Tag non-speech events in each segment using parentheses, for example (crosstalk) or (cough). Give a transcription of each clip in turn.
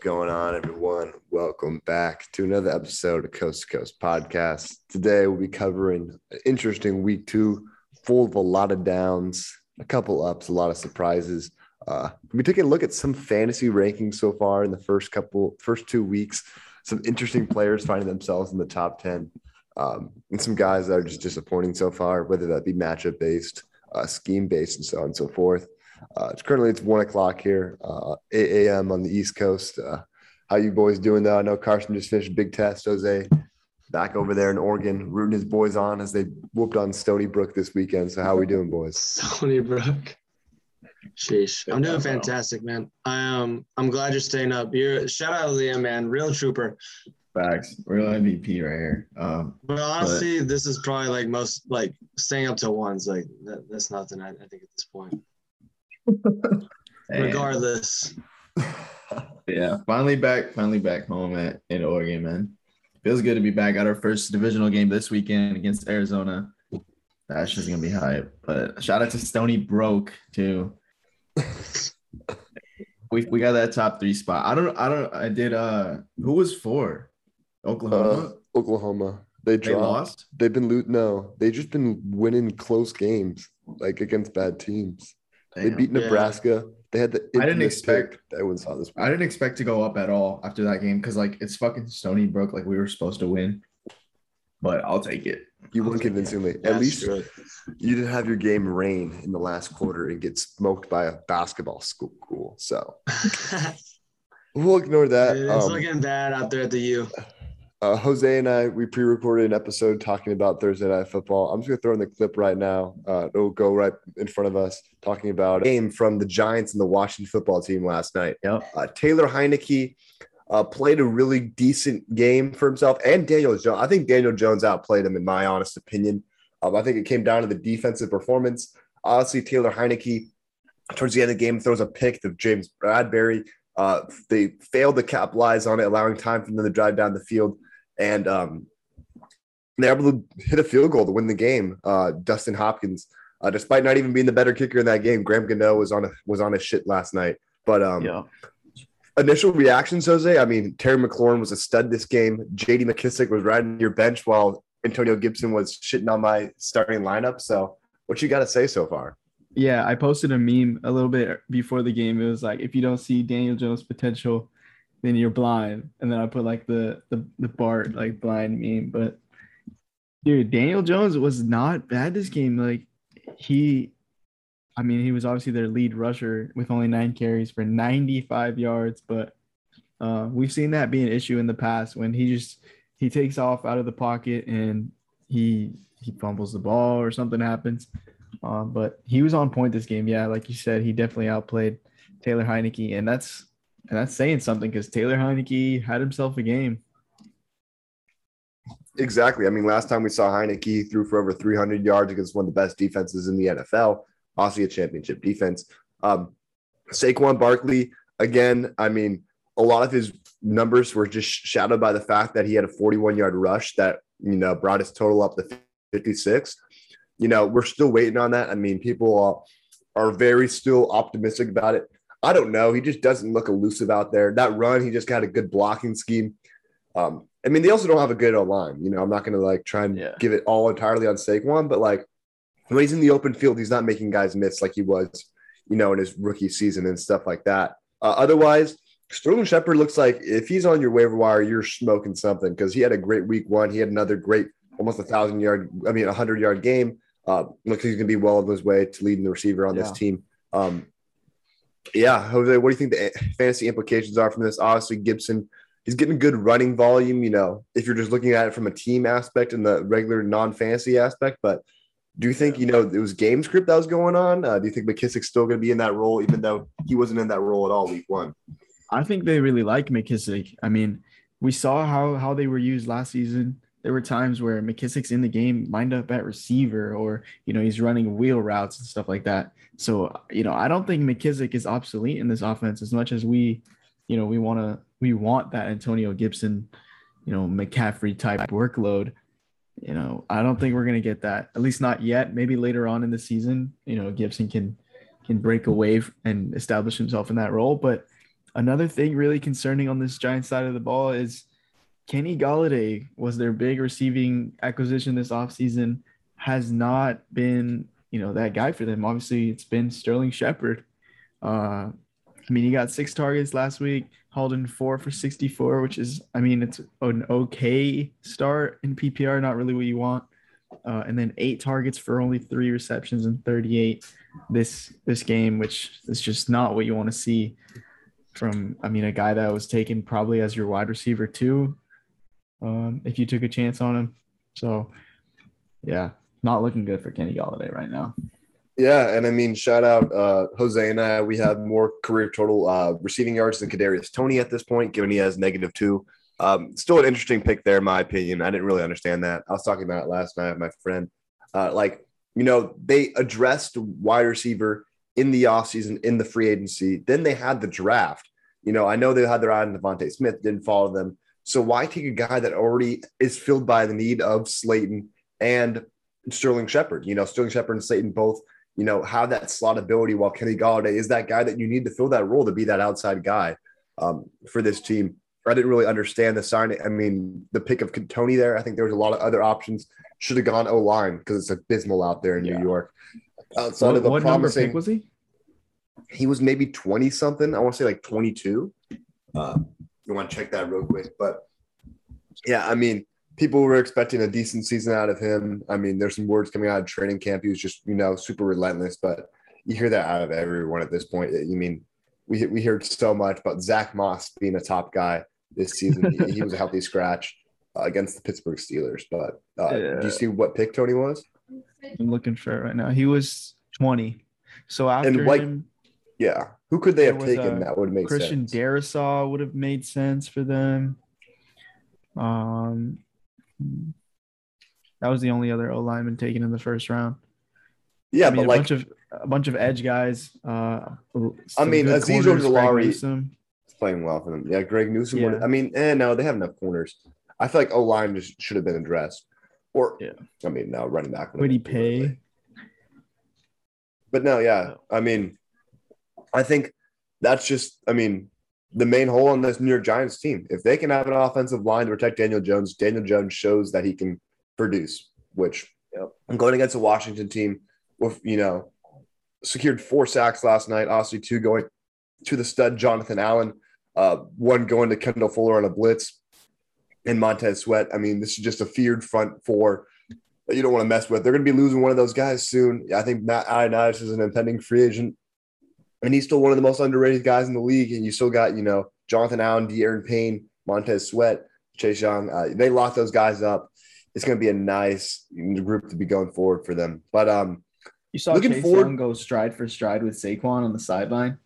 going on, everyone? Welcome back to another episode of Coast to Coast Podcast. Today we'll be covering an interesting week two, full of a lot of downs, a couple ups, a lot of surprises. Uh, we'll be taking a look at some fantasy rankings so far in the first couple, first two weeks. Some interesting players finding themselves in the top ten, um, and some guys that are just disappointing so far, whether that be matchup based, uh, scheme based, and so on and so forth. Uh, it's currently it's one o'clock here, uh, 8 a.m. on the East Coast. Uh, how you boys doing though? I know Carson just finished a big test. Jose back over there in Oregon, rooting his boys on as they whooped on Stony Brook this weekend. So how are we doing, boys? (laughs) Stony Brook. Sheesh. I'm doing fantastic, man. I um I'm glad you're staying up. You're shout out to Liam, man. Real trooper. Facts. Real MVP right here. Um, But honestly, this is probably like most like staying up till ones. Like that, that's nothing, I, I think, at this point. (laughs) and, Regardless. (laughs) yeah, finally back, finally back home at in Oregon, man. Feels good to be back. Got our first divisional game this weekend against Arizona. That's just gonna be hype. But shout out to Stony Broke too. (laughs) we we got that top three spot. I don't I don't I did uh who was four? Oklahoma. Uh, Oklahoma. They they dropped. lost. They've been loot. No, they just been winning close games, like against bad teams. They Damn. beat Yeah. Nebraska. They had the. I didn't expect- pick. Everyone saw this. I didn't expect to go up at all after that game because like it's fucking Stony Brook. Like we were supposed to win, but I'll take it. You I'll won take it. convincingly. At least true. you didn't have your game rain in the last quarter and get smoked by a basketball school. Cool. So (laughs) we'll ignore that. it's Um, looking bad out there at the U. uh, Jose and I, we pre-recorded an episode talking about Thursday night football. I'm just gonna throw in the clip right now. Uh, it'll go right in front of us, talking about a game from the Giants and the Washington football team last night. Yep. Uh, Taylor Heinicke uh, played a really decent game for himself, and Daniel Jones. I think Daniel Jones outplayed him, in my honest opinion. Um, I think it came down to the defensive performance. Honestly, Taylor Heinicke, towards the end of the game, throws a pick to James Bradberry. Uh, they failed to capitalize on it, allowing time for them to drive down the field, and um, they're able to hit a field goal to win the game. Uh, Dustin Hopkins, uh, despite not even being the better kicker in that game, Graham Gano was on a, was on his shit last night. But um, Yeah. initial reactions, Jose. I mean, Terry McLaurin was a stud this game. JD McKissic was riding your bench while Antonio Gibson was shitting on my starting lineup. So, what you got to say so far? Yeah, I posted a meme a little bit before the game. It was like, if you don't see Daniel Jones' potential, then you're blind. And then I put like the the the Bart like blind meme. But dude, Daniel Jones was not bad this game. Like he, I mean, he was obviously their lead rusher with only nine carries for 95 yards. But uh, we've seen that be an issue in the past when he just he takes off out of the pocket and he he fumbles the ball or something happens. Um, but he was on point this game. Yeah, like you said, he definitely outplayed Taylor Heinicke, and that's and that's saying something because Taylor Heinicke had himself a game. Exactly. I mean, last time we saw Heinicke he threw for over 300 yards against one of the best defenses in the NFL, obviously a championship defense. Um, Saquon Barkley, again, I mean, a lot of his numbers were just shadowed by the fact that he had a 41 yard rush that, you know, brought his total up to 56. You know, we're still waiting on that. I mean, people are, are very still optimistic about it. I don't know. He just doesn't look elusive out there. That run, he just got a good blocking scheme. Um, I mean, they also don't have a good O line. You know, I'm not going to like try and Yeah. give it all entirely on Saquon, but like when he's in the open field, he's not making guys miss like he was, you know, in his rookie season and stuff like that. Uh, otherwise, Sterling Shepard looks like if he's on your waiver wire, you're smoking something because he had a great week one. He had another great, almost a thousand yard, I mean, a hundred yard game. Uh, looks like he's going to be well on his way to leading the receiver on this team. Um, yeah, Jose, what do you think the fantasy implications are from this? Obviously, Gibson, he's getting good running volume. You know, if you're just looking at it from a team aspect and the regular non-fantasy aspect, but do you think you know it was game script that was going on? Uh, do you think McKissic's still going to be in that role, even though he wasn't in that role at all week one? I think they really like McKissic. I mean, we saw how how they were used last season. There were times where McKissic's in the game, lined up at receiver, or you know he's running wheel routes and stuff like that. So you know, I don't think McKissic is obsolete in this offense as much as we you know, we want to we want that Antonio Gibson, you know, McCaffrey type workload. You know, I don't think we're gonna get that. At least not yet. Maybe later on in the season, you know, Gibson can can break away and establish himself in that role. But another thing really concerning on this Giant side of the ball is Kenny Golladay was their big receiving acquisition this offseason, has not been, you know, that guy for them. Obviously, it's been Sterling Shepard. Uh, I mean, he got six targets last week, hauled in four for 64, which is, I mean, it's an okay start in PPR, not really what you want. Uh, and then eight targets for only three receptions and 38 this this game, which is just not what you want to see from. I mean, a guy that was taken probably as your wide receiver too, um, if you took a chance on him. So, yeah, not looking good for Kenny Golladay right now. Yeah, and I mean, shout out uh, Jose and I. We have more career total uh, receiving yards than Kadarius Toney at this point, given he has negative two. Um, still an interesting pick there, in my opinion. I didn't really understand that. I was talking about it last night with my friend. Uh, like, you know, they addressed wide receiver in the offseason, in the free agency. Then they had the draft. You know, I know they had their eye on DeVonta Smith, didn't follow them. So why take a guy that already is filled by the need of Slayton and Sterling Shepard? You know, Sterling Shepard and Slayton both – you know, have that slot ability while Kenny Golladay is that guy that you need to fill that role to be that outside guy um, for this team. I didn't really understand the sign. I mean, the pick of Toney there, I think there was a lot of other options. Should have gone O line because it's abysmal out there in yeah. New York. Outside what, of the what promising, number pick was he? He was maybe 20 something. I want to say like 22. Uh, you want to check that real quick. But yeah, I mean, people were expecting a decent season out of him. I mean, there's some words coming out of training camp. He was just, you know, super relentless, but you hear that out of everyone at this point. You mean, we, we heard so much about Zach Moss being a top guy this season. he, he, was a healthy scratch uh, against the Pittsburgh Steelers. But uh, yeah. do you see what pick Toney was? I'm looking for it right now. He was 20. So after and like, him, yeah, who could they have taken that would make Christian sense? Christian Darrisaw would have made sense for them. Um, that was the only other O lineman taken in the first round. Yeah, I mean, but a like bunch of a bunch of edge guys. Uh, I mean, Azeez Ojulari is playing well for them. Yeah, Greg Newsome. Yeah. Would, I mean, eh, no, they have enough corners. I feel like O line just should have been addressed. Or, yeah. I mean, no, running back. Would he pay? But no, yeah. I mean, I think that's just. I mean, the main hole on this New York Giants team. If they can have an offensive line to protect Daniel Jones, Daniel Jones shows that he can produce, which yep. I'm going against a Washington team with, you know, secured four sacks last night, obviously two going to the stud Jonathan Allen, uh, one going to Kendall Fuller on a blitz, and Montez Sweat. I mean, this is just a feared front four that you don't want to mess with. They're going to be losing one of those guys soon. I think Matt Ioannidis is an impending free agent and he's still one of the most underrated guys in the league. And you still got, you know, Jonathan Allen, Da'Ron Payne, Montez Sweat, Chase Young. Uh, they lock those guys up. It's going to be a nice group to be going forward for them. But um, you saw looking Chase forward, Young go stride for stride with Saquon on the sideline.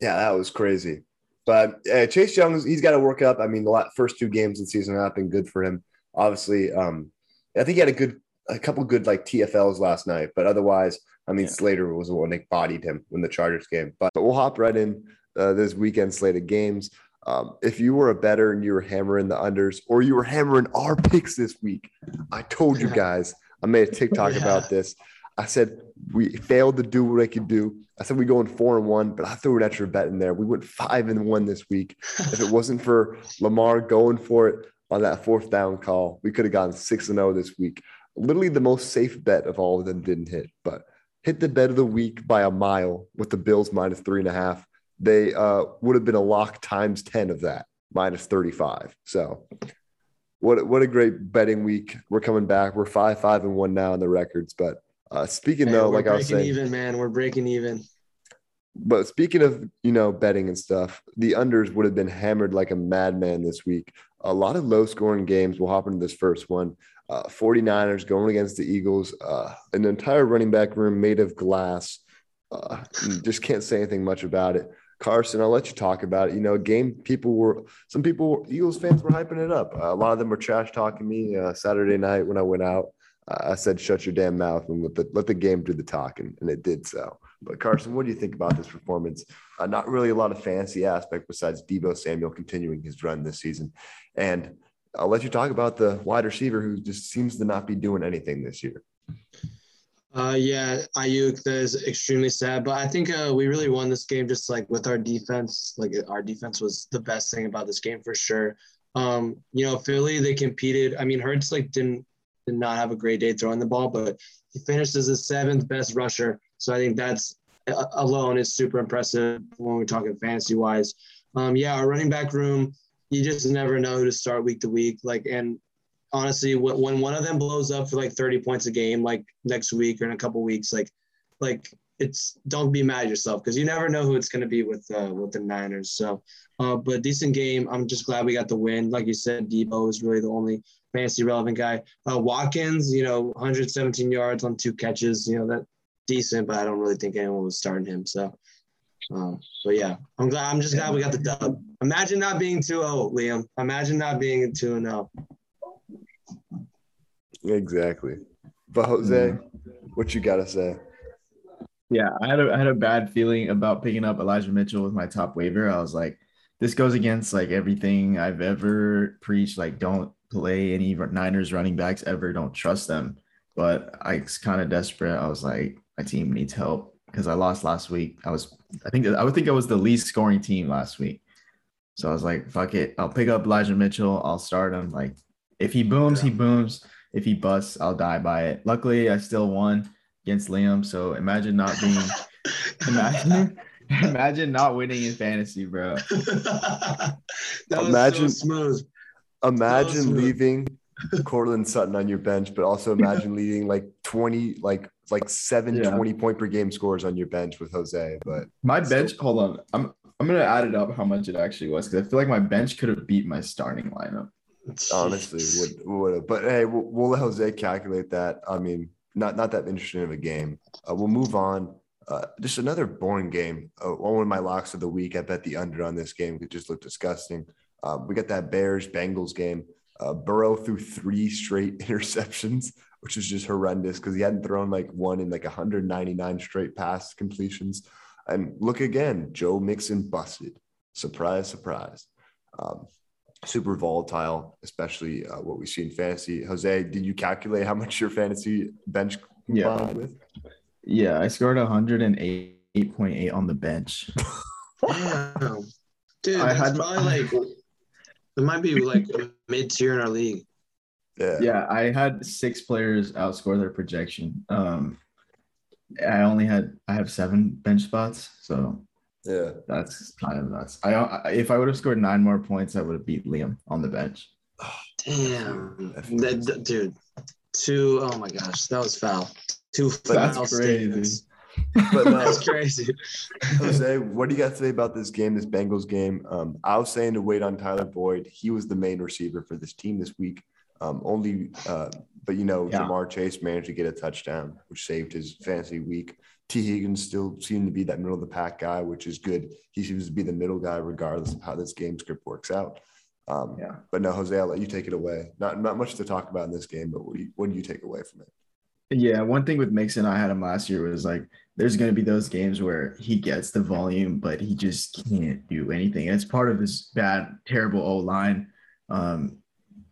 Yeah, that was crazy. But uh, Chase Young, he's got to work up. I mean, the first two games of the season have been good for him. Obviously, um, I think he had a good, a couple good like TFLs last night. But otherwise, I mean, yeah. Slater was the one that bodied him when the Chargers game. But, but we'll hop right in uh, this weekend slated games. Um, if you were a better and you were hammering the unders or you were hammering our picks this week, I told you guys, I made a TikTok yeah. about this. I said we failed to do what I could do. I said we go in four and one, but I threw an extra bet in there. We went five and one this week. if it wasn't for Lamar going for it on that fourth down call, we could have gone six and zero oh this week. Literally the most safe bet of all of them didn't hit, but hit the bet of the week by a mile with the Bills minus three and a half. They uh, would have been a lock times 10 of that, minus 35. So what, what a great betting week. We're coming back. We're five, five, and one now in the records. But uh, speaking though, like I was saying, even, man, we're breaking even. But speaking of, you know, betting and stuff, the unders would have been hammered like a madman this week. A lot of low scoring games. We'll hop into this first one. Uh, 49ers going against the Eagles, uh, an entire running back room made of glass. Uh, just can't say anything much about it. Carson, I'll let you talk about it. You know, game people were, some people, Eagles fans were hyping it up. Uh, a lot of them were trash talking me uh, Saturday night when I went out. I said, shut your damn mouth and let the, let the game do the talking. And it did so. But Carson, what do you think about this performance? Uh, not really a lot of fancy aspect besides Deebo Samuel continuing his run this season. And I'll let you talk about the wide receiver who just seems to not be doing anything this year. Uh, yeah, that is extremely sad. But I think uh, we really won this game just like with our defense. Like our defense was the best thing about this game for sure. Um, you know, Philly, they competed. I mean, Hurts like didn't did not have a great day throwing the ball, but he finished as the seventh best rusher. So I think that's uh, alone is super impressive when we're talking fantasy wise. Um, yeah, our running back room, you just never know who to start week to week. Like, and honestly, when one of them blows up for like 30 points a game, like next week or in a couple weeks, like, like it's don't be mad at yourself because you never know who it's going to be with uh, with the Niners. So, uh, but decent game. I'm just glad we got the win. Like you said, Deebo is really the only fantasy relevant guy. Uh, Watkins, you know, 117 yards on two catches. You know that decent, but I don't really think anyone was starting him. So, um, but yeah, I'm glad. I'm just glad we got the dub. Imagine not being 2-0, Liam. Imagine not being 2-0. Exactly. But Jose, mm. what you got to say? Yeah, I had a I had a bad feeling about picking up Elijah Mitchell with my top waiver. I was like, this goes against like everything I've ever preached. Like, don't play any Niners running backs ever. Don't trust them. But I was kind of desperate. I was like, my team needs help because I lost last week. I was, I think, I would think I was the least scoring team last week. So I was like, fuck it. I'll pick up Elijah Mitchell. I'll start him. Like, if he booms, he booms. If he busts, I'll die by it. Luckily, I still won against Liam. So imagine not being, (laughs) imagine, (laughs) imagine not winning in fantasy, bro. (laughs) imagine so smooth. Imagine so leaving Courtland Sutton on your bench, but also imagine leaving like 20, like like seven yeah. 20 point per game scores on your bench with Jose. But my bench, hold on. I'm I'm gonna add it up how much it actually was because I feel like my bench could have beat my starting lineup. Honestly, would would have. But hey, we'll, we'll, let Jose calculate that. I mean, not not that interesting of a game. Uh, we'll move on. Uh, just another boring game. Uh, one of my locks of the week. I bet the under on this game It just looked disgusting. Uh, we got that Bears Bengals game. Uh, Burrow threw three straight (laughs) interceptions, which is just horrendous because he hadn't thrown like one in like 199 straight pass completions. And look again, Joe Mixon busted. Surprise, surprise. Um, super volatile, especially uh, what we see in fantasy. Jose, did you calculate how much your fantasy bench yeah. with? Yeah, I scored 108.8 on the bench. (laughs) Damn. Dude, I had probably like it might be like mid tier in our league. Yeah. Yeah, I had six players outscore their projection. Um I only had I have seven bench spots, so yeah, that's kind of nuts. I, I if I would have scored nine more points, I would have beat Liam on the bench. Damn, that, dude, two. Oh my gosh, that was foul. Two foul that's crazy. But no, (laughs) that's crazy. Jose, what do you got to say about this game, this Bengals game? Um, I was saying to wait on Tyler Boyd. He was the main receiver for this team this week. Um, only, uh, but you know, yeah. Ja'Marr Chase managed to get a touchdown, which saved his fantasy week. T. Higgins still seemed to be that middle of the pack guy, which is good. He seems to be the middle guy, regardless of how this game script works out. Um, yeah. But no, Jose, I'll let you take it away. Not not much to talk about in this game, but what do you, what do you take away from it? Yeah, one thing with Mixon, I had him last year was like, there's going to be those games where he gets the volume, but he just can't do anything. And it's part of his bad, terrible O line. Um,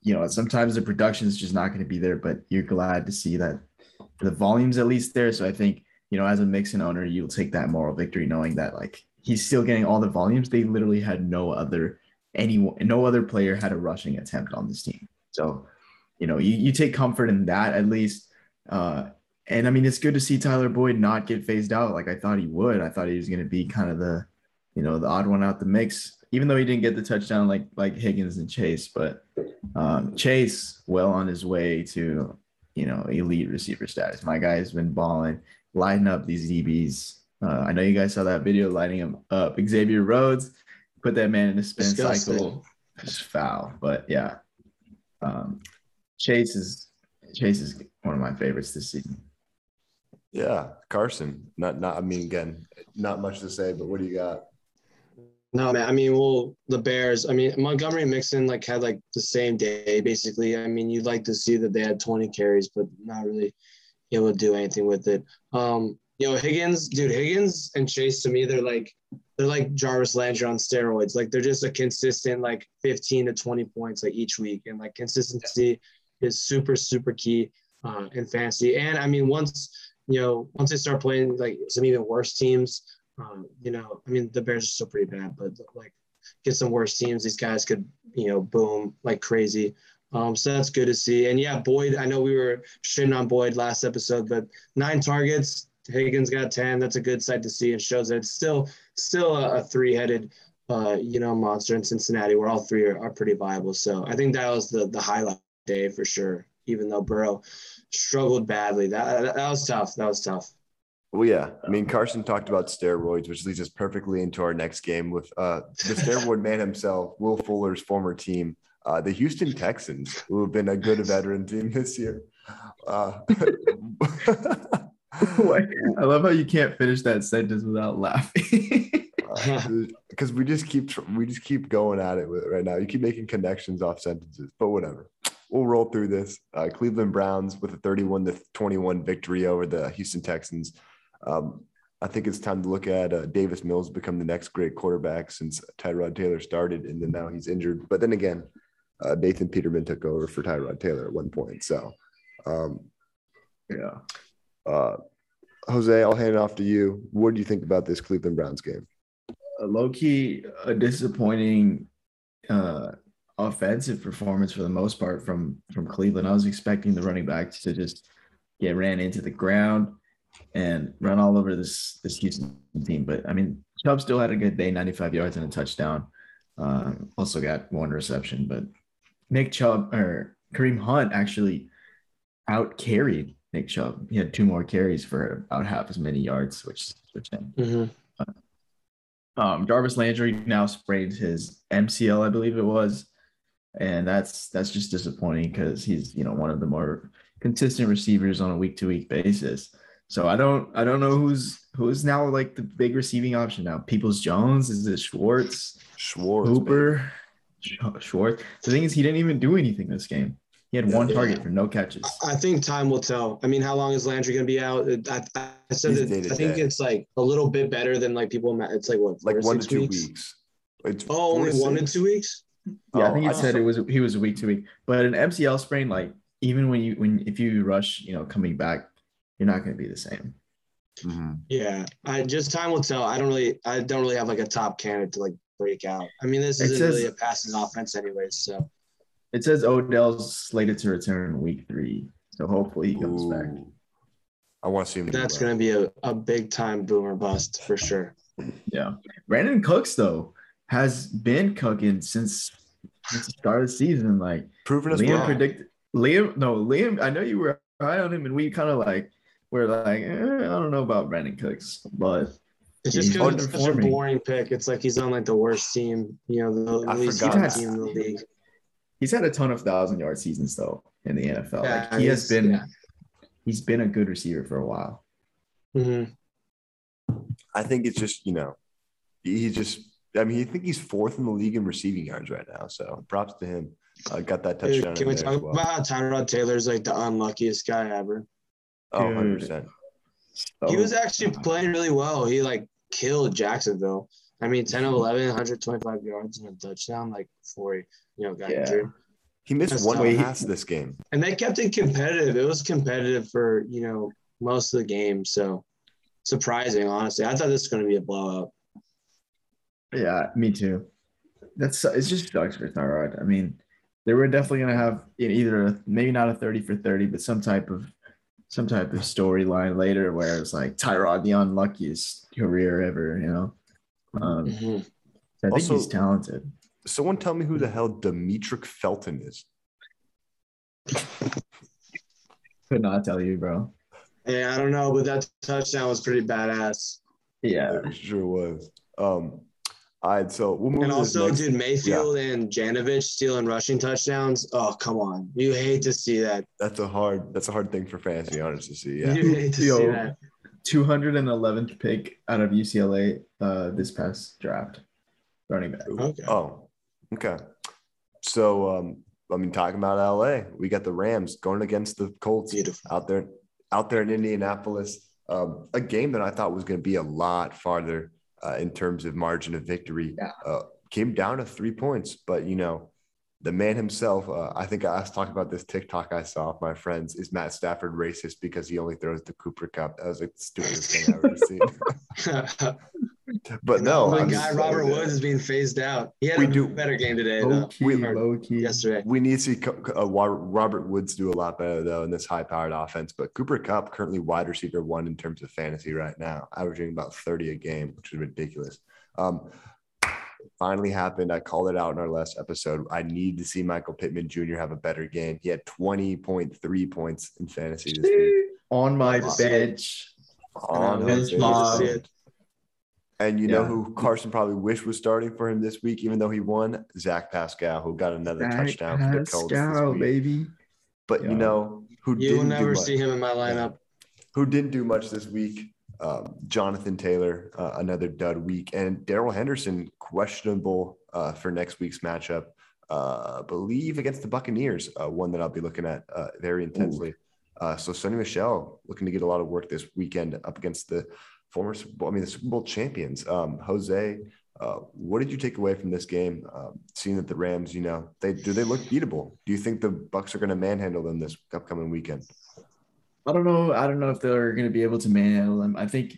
you know, sometimes the production is just not going to be there, but you're glad to see that the volume's at least there. So I think, you know, as a Mixon owner, you'll take that moral victory knowing that like he's still getting all the volumes. They literally had no other anyone, no other player had a rushing attempt on this team. So, you know, you, you take comfort in that at least. Uh, and I mean, it's good to see Tyler Boyd not get phased out like I thought he would. I thought he was going to be kind of the, you know, the odd one out the mix even though he didn't get the touchdown like like Higgins and Chase, but um, Chase well on his way to you know elite receiver status. My guy has been balling, lighting up these DBs. Uh, I know you guys saw that video lighting him up. Xavier Rhodes put that man in a spin Disgusting. cycle. Just foul, but yeah. Um, Chase is Chase is one of my favorites this season. Yeah, Carson. Not not. I mean, again, not much to say, but what do you got? No, man. I mean, well, the Bears. I mean, Montgomery Mixon like had like the same day basically. I mean, you'd like to see that they had 20 carries, but not really able to do anything with it. Um, you know, Higgins, dude, Higgins and Chase to me, they're like they're like Jarvis Landry on steroids. Like they're just a consistent like 15 to 20 points like each week. And like consistency is super, super key uh, in fantasy. And I mean, once you know, once they start playing like some even worse teams, um, you know, I mean, the Bears are still pretty bad, but like get some worse teams, these guys could, you know, boom like crazy. Um, so that's good to see. And yeah, Boyd, I know we were shitting on Boyd last episode, but nine targets, Higgins got 10. That's a good sight to see and shows that it's still still a, a three-headed uh, you know, monster in Cincinnati where all three are, are pretty viable. So I think that was the the highlight day for sure, even though Burrow struggled badly. That that was tough. That was tough. Well, yeah. I mean, Carson talked about steroids, which leads us perfectly into our next game with uh, the (laughs) steroid man himself, Will Fuller's former team, uh, the Houston Texans, who have been a good veteran team this year. Uh, (laughs) I love how you can't finish that sentence without laughing. (laughs) because we just keep we just keep going at it with it right now. You keep making connections off sentences, but whatever. We'll roll through this. Uh, Cleveland Browns with a 31 to 21 victory over the Houston Texans. Um, I think it's time to look at uh, Davis Mills become the next great quarterback since Tyrod Taylor started, and then now he's injured. But then again, uh, Nathan Peterman took over for Tyrod Taylor at one point. So, um, yeah. Uh, Jose, I'll hand it off to you. What do you think about this Cleveland Browns game? A low key, a disappointing uh, offensive performance for the most part from from Cleveland. I was expecting the running backs to just get ran into the ground and run all over this this Houston team. But I mean, Chubb still had a good day, 95 yards and a touchdown. Uh, also got one reception, but Nick Chubb or Kareem Hunt actually out carried Nick Chubb. He had two more carries for about half as many yards, which which him. Mm-hmm. Um, Jarvis Landry now sprained his MCL, I believe it was, and that's that's just disappointing because he's you know one of the more consistent receivers on a week to week basis. So I don't I don't know who's who's now like the big receiving option now. Peoples Jones is it Schwartz? Schwartz, Hooper, Schwartz. The thing is, he didn't even do anything this game. He had one Yeah. target for no catches. I think time will tell. I mean, how long is Landry going to be out? I, I said He's that I think day. it's like a little bit better than like people. It's like what, like one to six two weeks? weeks. It's Oh, four only to one to two weeks. Yeah, I Oh, think I it said it was he was a week to week, but an MCL sprain, like even when you when if you rush, you know, coming back, you're not going to be the same. Mhm. Yeah, I just time will tell. I don't really, I don't really have like a top candidate to like break out. I mean, this isn't says- really a passing offense, anyways. So It says Odell's slated to return week three, so hopefully he comes back. I want to see him. that's going to be a, a big time boomer bust for sure. Yeah, Brandin Cooks though has been cooking since, since the start of the season. Like proven us Liam wrong. predicted Liam. No, Liam. I know you were high on him, and we kind of like were like, eh, I don't know about Brandin Cooks, but It's just because it's such a boring pick. It's like he's on like the worst team, you know, the I least forgot young team in the league. he's had a ton of thousand yard seasons though in the NFL. Yeah, like he has been, yeah. he's been a good receiver for a while. hmm I think it's just you know, he he just. I mean, I think he's fourth in the league in receiving yards right now. So props to him. Uh, got that touchdown. Can we talk well. about how Tyrod Taylor's like the unluckiest guy ever? Oh, 100 percent. he was actually (laughs) playing really well. He like killed Jacksonville. I mean, 10 of 11, 125 yards and a touchdown, like before he, you know, got Yeah. injured. He missed That's one tough. pass this game. And they kept it competitive. It was competitive for, you know, most of the game. So surprising, honestly. I thought this was going to be a blowout. Yeah, me too. That's it. Just sucks for Tyrod. I mean, they were definitely gonna have either maybe not a thirty for thirty, but some type of some type of storyline later where it's like Tyrod the unluckiest career ever. You know, um, Mhm. I think Also- he's talented. Someone tell me who the hell Demetric Felton is. Could not tell you, bro. Yeah, I don't know, but that touchdown was pretty badass. Yeah, It sure was. Um, all right, so we'll move And to this also, next- dude, Mayfield and Janovich stealing rushing touchdowns. Oh, come on. You hate to see that. That's a hard. That's a hard thing for fantasy owners to see. Yeah. (laughs) You hate to see that. 211th pick out of UCLA uh, this past draft, running back. Okay. Oh, okay. So, um, I mean, talking about LA, we got the Rams going against the Colts Beautiful. out there, out there in Indianapolis. Um, a game that I thought was going to be a lot farther uh, in terms of margin of victory Yeah. uh, came down to three points. But, you know, the man himself, uh, I think I was talking about this TikTok I saw of my friends. Is Matt Stafford racist because he only throws the Cooper Kupp? That was like the stupidest thing I've ever seen. (laughs) But no, my I'm guy just Robert saying Woods is being phased out. He had We a do- better game today Low though. key, We- low key. Yesterday. We need to see Co- Co- uh, Robert Woods do a lot better though in this high-powered offense. But Cooper Kupp currently wide receiver one in terms of fantasy right now, averaging about thirty a game, which is ridiculous. Um, finally happened. I called it out in our last episode. I need to see Michael Pittman Jr. have a better game. He had twenty point three points in fantasy this week. On my Love to see it. bench. On his bench love to mob. see it. And you know who Carson probably wished was starting for him this week, even though he won? Zach Pascal, who got another Zach touchdown for the Colts this Pascal, baby. But you know who You will didn't never do much? see him in my lineup. who didn't do much this week. Um, Jonathan Taylor, uh, another dud week, and Darrell Henderson, questionable uh, for next week's matchup. Uh, believe against the Buccaneers, uh, one that I'll be looking at uh, very intensely. Uh, so Sony Michel looking to get a lot of work this weekend up against the former, I mean the Super Bowl champions. Um, Jose, uh, what did you take away from this game? Um, seeing that the Rams, you know, they do they look beatable? Do you think the Bucks are going to manhandle them this upcoming weekend? I don't know. I don't know if they're going to be able to manhandle them. I think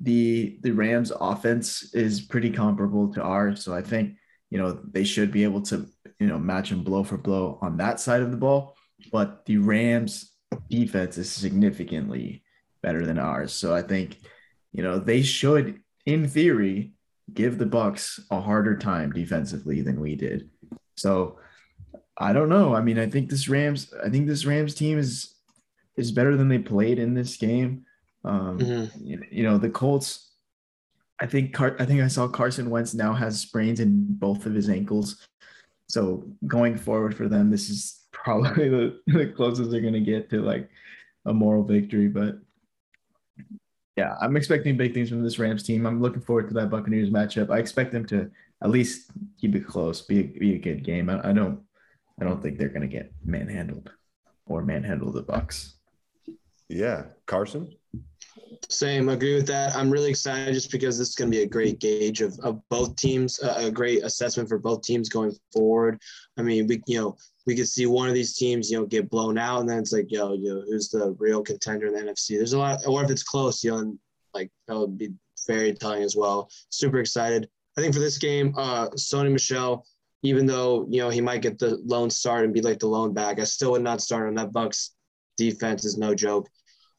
the the Rams offense is pretty comparable to ours, so I think you know they should be able to you know match them blow for blow on that side of the ball. But the Rams defense is significantly better than ours, so I think you know they should, in theory, give the Bucks a harder time defensively than we did. So I don't know. I mean, I think this Rams, I think this Rams team is is better than they played in this game. Um, Mhm. you, you know, the Colts. I think Car- I think I saw Carson Wentz now has sprains in both of his ankles. So going forward for them, this is probably (laughs) the, the closest they're gonna get to like a moral victory. But yeah, I'm expecting big things from this Rams team. I'm looking forward to that Buccaneers matchup. I expect them to at least keep it close, be a, be a good game. I, I don't I don't think they're gonna get manhandled or manhandle the Bucks. Yeah, Carson. Same, agree with that. I'm really excited just because this is going to be a great gauge of, of both teams, uh, a great assessment for both teams going forward. I mean, we you know we could see one of these teams you know get blown out, and then it's like yo, yo, who's the real contender in the NFC? There's a lot, or if it's close, you know, and like that would be very telling as well. Super excited. I think for this game, uh, Sony Michel, even though you know he might get the lone start and be like the lone back, I still would not start on that Bucks defense is no joke.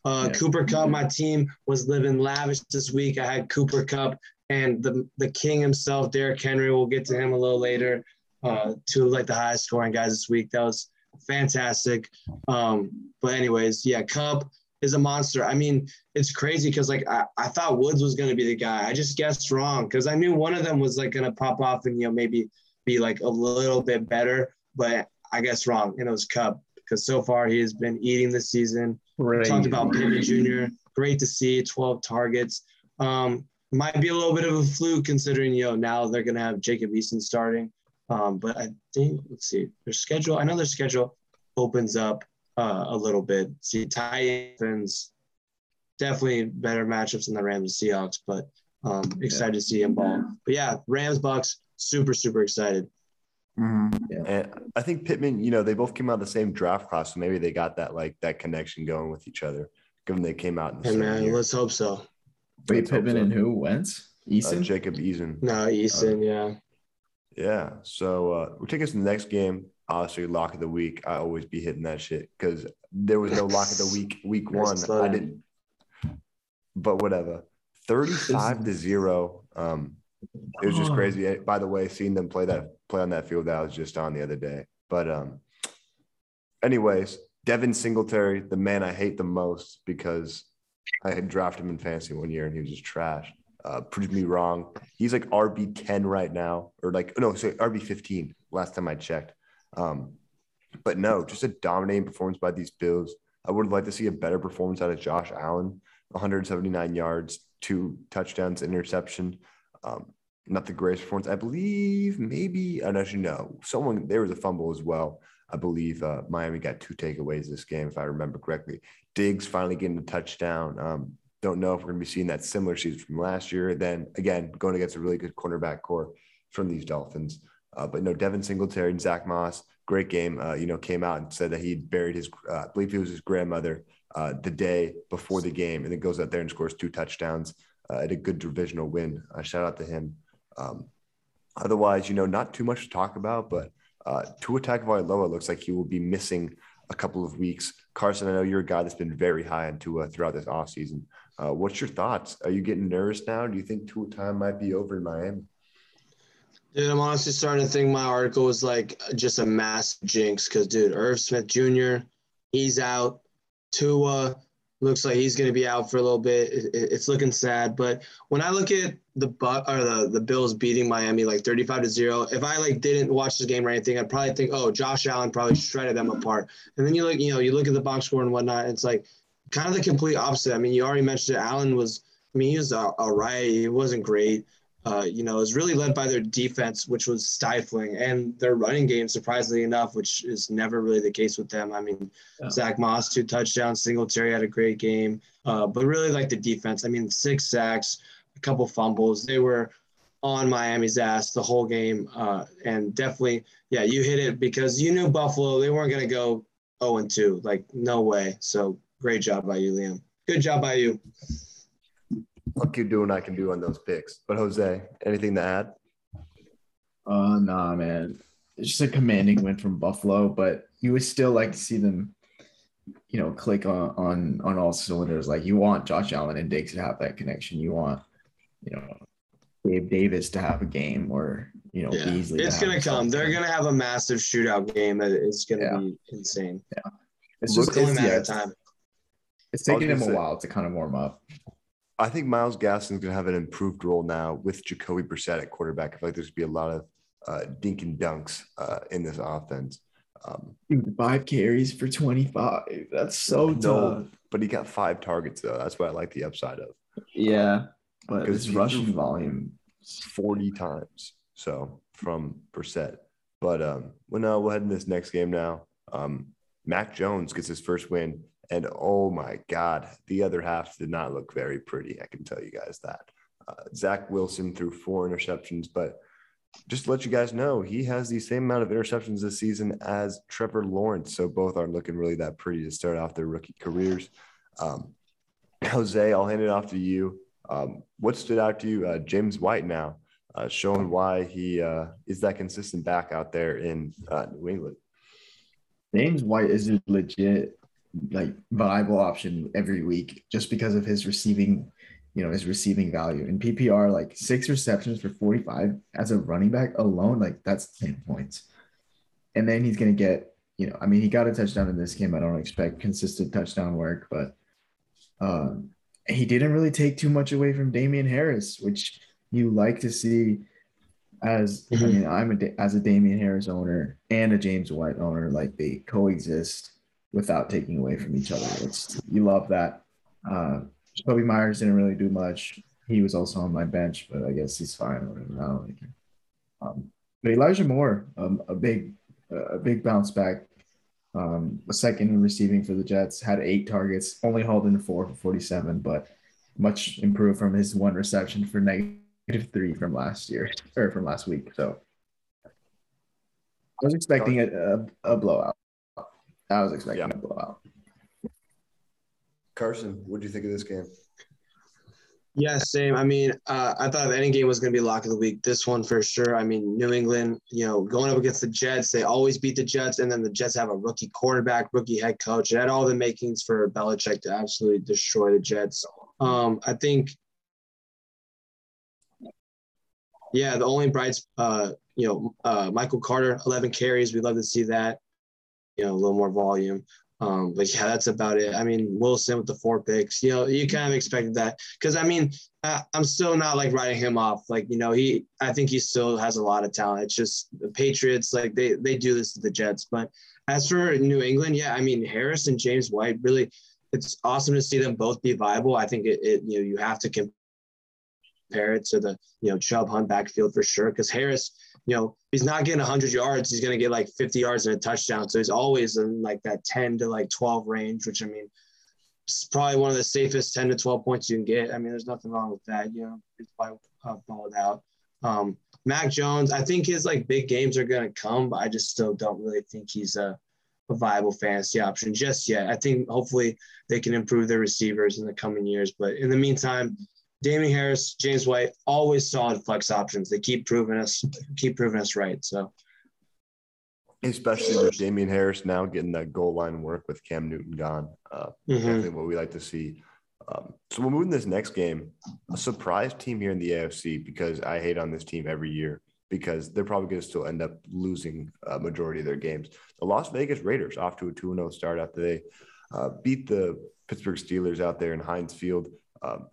Uh, Yeah. Cooper Kupp, my team was living lavish this week. I had Cooper Kupp and the the king himself, Derrick Henry. We'll get to him a little later. Uh, two of like the highest scoring guys this week. That was fantastic. Um, but anyways, yeah, Kupp is a monster. I mean, it's crazy because like I, I thought Woods was gonna be the guy. I just guessed wrong because I knew one of them was like gonna pop off and you know maybe be like a little bit better, but I guess wrong. And it was Kupp because so far he has been eating the season. Talked about Pittman Jr. Great to see 12 targets. Um, might be a little bit of a fluke considering you know now they're gonna have Jacob Eason starting. Um, but I think let's see their schedule. I know their schedule opens up uh, a little bit. See Titans definitely better matchups than the Rams and Seahawks, but um, excited to see him ball. But yeah, Rams Bucks super super excited. Yeah. And I think Pittman, you know, they both came out of the same draft class, so maybe they got that like that connection going with each other, given they came out in the Hey same man, year. let's hope so. Wait, Let's Pittman so. and who? Wentz? Uh, Eason? Jacob Eason. No, Eason, yeah. Yeah. So uh, we'll take us to the next game. Obviously, lock of the week. I always be hitting that shit because there was no lock of the week (laughs) week one. I didn't. But whatever. Thirty-five to zero. Um, it was just crazy. By the way, seeing them play that play on that field that I was just on the other day. But um, anyways, Devin Singletary, the man I hate the most because I had drafted him in fantasy one year and he was just trash. Uh, proved me wrong. He's like RB ten right now, or like no, sorry, RB fifteen. Last time I checked. Um, but no, just a dominating performance by these Bills. I would like to see a better performance out of Josh Allen. 179 yards, two touchdowns, interception. Um, not the greatest performance. I believe maybe, as you know, someone there was a fumble as well. I believe uh, Miami got two takeaways this game, if I remember correctly. Diggs finally getting a touchdown. Um, don't know if we're going to be seeing that similar season from last year. Then again, going against a really good cornerback core from these Dolphins. Uh, but no, Devin Singletary and Zach Moss, great game. Uh, you know, came out and said that he buried his, uh, I believe he was his grandmother uh, the day before the game, and then goes out there and scores two touchdowns uh, at a good divisional win. Uh, shout out to him. Um, otherwise, you know, not too much to talk about, but uh, Tua Tagovailoa looks like he will be missing a couple of weeks. Carson, I know you're a guy that's been very high on Tua throughout this offseason. Uh, what's your thoughts? Are you getting nervous now? Do you think Tua time might be over in Miami? Dude, I'm honestly starting to think my article was like just a mass jinx because, dude, Irv Smith Jr., he's out. Tua looks like he's going to be out for a little bit. it's looking sad. But when I look at the but or the, the Bills beating Miami like 35 to zero, if I like didn't watch the game or anything, I'd probably think, oh, Josh Allen probably shredded them apart. And then you look, you know, you look at the box score and whatnot. And it's like kind of the complete opposite. I mean, you already mentioned it. Allen was, I mean, he was all right. He wasn't great uh, you know, it was really led by their defense, which was stifling, and their running game, surprisingly enough, which is never really the case with them. I mean, yeah. Zach Moss, two touchdowns, Singletary had a great game, uh, but really like the defense. I mean, six sacks, a couple fumbles. They were on Miami's ass the whole game, uh, and definitely, yeah, you hit it because you knew Buffalo they weren't going to go 0 and 2, like no way. So great job by you, Liam. Good job by you. I'll keep doing what I can do on those picks. But Jose, anything to add? Uh, nah, man. It's just a commanding win from Buffalo, but you would still like to see them, you know, click on on on all cylinders. Like you want Josh Allen and Diggs to have that connection. You want, you know, Gabe Davis to have a game or you know yeah. Beasley. It's gonna come. They're gonna have a massive shootout game. It's gonna yeah. be insane. Yeah, it's just only matter of time. It's taking him a say, while to kind of warm up. I think Myles Gaskin's going to have an improved role now with Jacoby Brissett at quarterback. I feel like there's going to be a lot of uh, dink and dunks uh, in this offense. Um, five carries for 25. That's so no, tough. But he got five targets, though. That's what I like the upside of. Yeah. But his rushing volume 40 times. So from Brissett. But um, well, no, we'll head in this next game now. Um, Mac Jones gets his first win and oh my God, the other half did not look very pretty. I can tell you guys that. Uh, Zach Wilson threw four interceptions, but just to let you guys know, he has the same amount of interceptions this season as Trevor Lawrence. So both aren't looking really that pretty to start off their rookie careers. Um, (laughs) Jose, I'll hand it off to you. Um, what stood out to you? Uh, James White now uh, showing why he uh, is that consistent back out there in uh, New England. James White is legit like viable option every week just because of his receiving, you know, his receiving value. In PPR, like six receptions for 45 as a running back alone, like that's 10 points. And then he's going to get, you know, I mean, he got a touchdown in this game. I don't expect consistent touchdown work, but um, he didn't really take too much away from Damien Harris, which you like to see as mm-hmm. I mean, I'm a as a Damien Harris owner and a James White owner, like they coexist without taking away from each other. It's you love that. Uh, Meyers didn't really do much. He was also on my bench, but I guess he's fine. I don't um, but Elijah Moore, um, a big, a big bounce back. Um, a second in receiving for the Jets, had eight targets, only hauled in four for 47, but much improved from his one reception for negative three from last year or from last week. So I was expecting a, a, a blowout. I was expecting yeah. a blowout. Carson, what do you think of this game? Yeah, same. I mean, uh, I thought if any game was going to be lock of the week, this one for sure. I mean, New England, you know, going up against the Jets, they always beat the Jets, and then the Jets have a rookie quarterback, rookie head coach. It had all the makings for Belichick to absolutely destroy the Jets. Um, I think, yeah, the only bright, uh, you know, uh, Michael Carter, 11 carries. We'd love to see that you know, a little more volume. Um, but yeah, that's about it. I mean, Wilson with the four picks, you know, you kind of expected that because I mean, I, I'm still not like writing him off. Like, you know, he, I think he still has a lot of talent. It's just the Patriots, like they, they do this to the Jets. But as for New England, yeah, I mean, Harris and James White really, it's awesome to see them both be viable. I think it, it you know, you have to compare it to the, you know, Chubb Hunt backfield for sure because Harris, you know, he's not getting 100 yards. He's going to get like 50 yards and a touchdown. So he's always in like that 10 to like 12 range, which I mean, it's probably one of the safest 10 to 12 points you can get. I mean, there's nothing wrong with that. You know, it's probably uh, balled out. Um, Mac Jones, I think his like big games are going to come, but I just still don't really think he's a, a viable fantasy option just yet. I think hopefully they can improve their receivers in the coming years. But in the meantime, Damien Harris, James White, always solid flex options. They keep proving us, keep proving us right. So especially with Damien Harris now getting that goal line work with Cam Newton gone. Uh, Mhm. Definitely what we like to see. Um, so we're moving this next game. A surprise team here in the AFC because I hate on this team every year because they're probably going to still end up losing a majority of their games. The Las Vegas Raiders off to a 2 0 start after they uh, beat the Pittsburgh Steelers out there in Heinz Field. Um,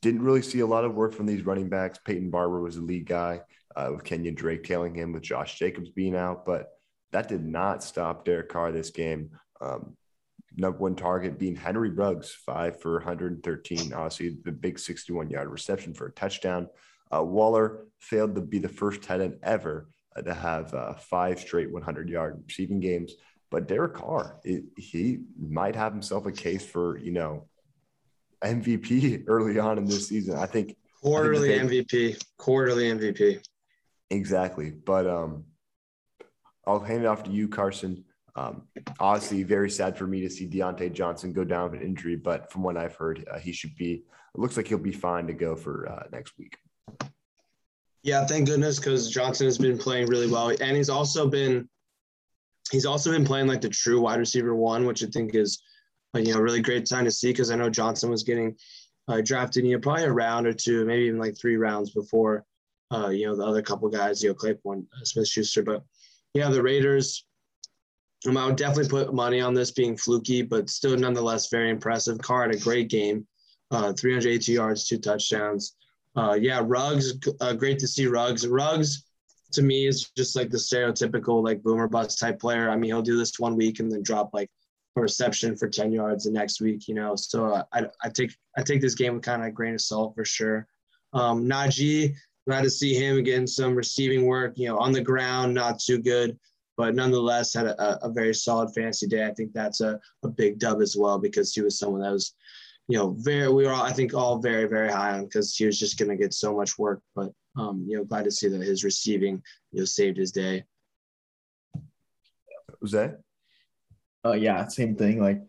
didn't really see a lot of work from these running backs. Peyton Barber was the lead guy uh, with Kenyon Drake tailing him, with Josh Jacobs being out, but that did not stop Derek Carr this game. Um, number one target being Henry Ruggs, five for 113. Obviously, the big 61 yard reception for a touchdown. Uh, Waller failed to be the first tight end ever uh, to have uh, five straight 100 yard receiving games. But Derek Carr, it, he might have himself a case for, you know, MVP early on in this season. I think quarterly they- MVP, quarterly MVP. Exactly. But um, I'll hand it off to you, Carson. Um, obviously, very sad for me to see Diontae Johnson go down with an injury, but from what I've heard, uh, he should be. It looks like he'll be fine to go for uh, next week. Yeah, thank goodness because Johnson has been playing really well, and he's also been he's also been playing like the true wide receiver one, which I think is uh, you know really great time to see because I know Johnson was getting uh, drafted, you know, probably a round or two, maybe even like three rounds before uh, you know the other couple guys, you know, Claypool, uh, Smith Schuster, but yeah, the Raiders. Um, I would definitely put money on this being fluky, but still nonetheless very impressive. Carr had a great game, uh, 382 yards, two touchdowns. Uh, yeah, Ruggs, uh, great to see Ruggs. Ruggs to me is just like the stereotypical like boomer bust type player. I mean, he'll do this one week and then drop like a reception for 10 yards the next week, you know. So I, I take I take this game with kind of a grain of salt for sure. Um, Najee, glad to see him getting some receiving work, you know, on the ground, not too good, but nonetheless had a, a very solid fantasy day. I think that's a, a big dub as well because he was someone that was you know, very we were all, I think all very very high on because he was just going to get so much work. But um, you know, glad to see that his receiving you know saved his day. Jose? Uh, yeah, same thing. Like,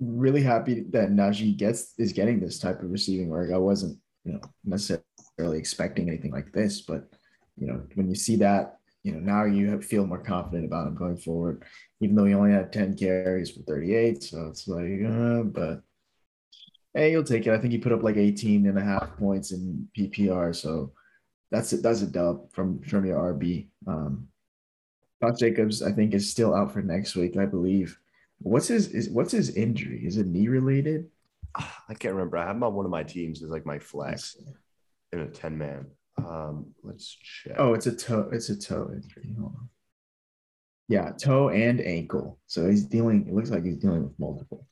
really happy that Najee gets is getting this type of receiving work. I wasn't, you know, necessarily expecting anything like this, but you know, when you see that, you know, now you feel more confident about him going forward. Even though he only had ten carries for thirty-eight, so it's like, uh, but hey, you'll take it. I think he put up like 18 and a half points in PPR, so that's it. That's a dub from from your RB. Um, Josh Jacobs, I think, is still out for next week, I believe. What's his is what's his injury? Is it knee related? (sighs) I can't remember. I have him on one of my teams as like my flex in a 10 man. Um, let's check. Oh, it's a toe. It's a toe injury. Yeah, toe and ankle. So he's dealing. It looks like he's dealing with multiple.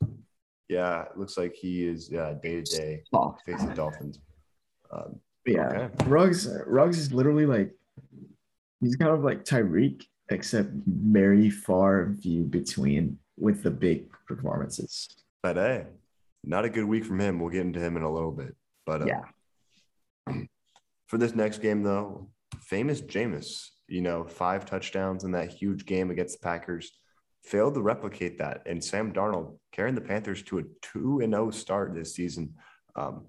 yeah, it looks like he is day to day facing Dolphins. Um, yeah. Okay. Ruggs. Ruggs is literally like he's kind of like Tyreek, except very far few between with the big performances. but hey, not a good week from him. We'll get into him in a little bit. But uh, Yeah. (clears throat) for this next game, though, famous Jameis, you know, five touchdowns in that huge game against the Packers, failed to replicate that. And Sam Darnold carrying the Panthers to a 2 and 0 start this season. Um,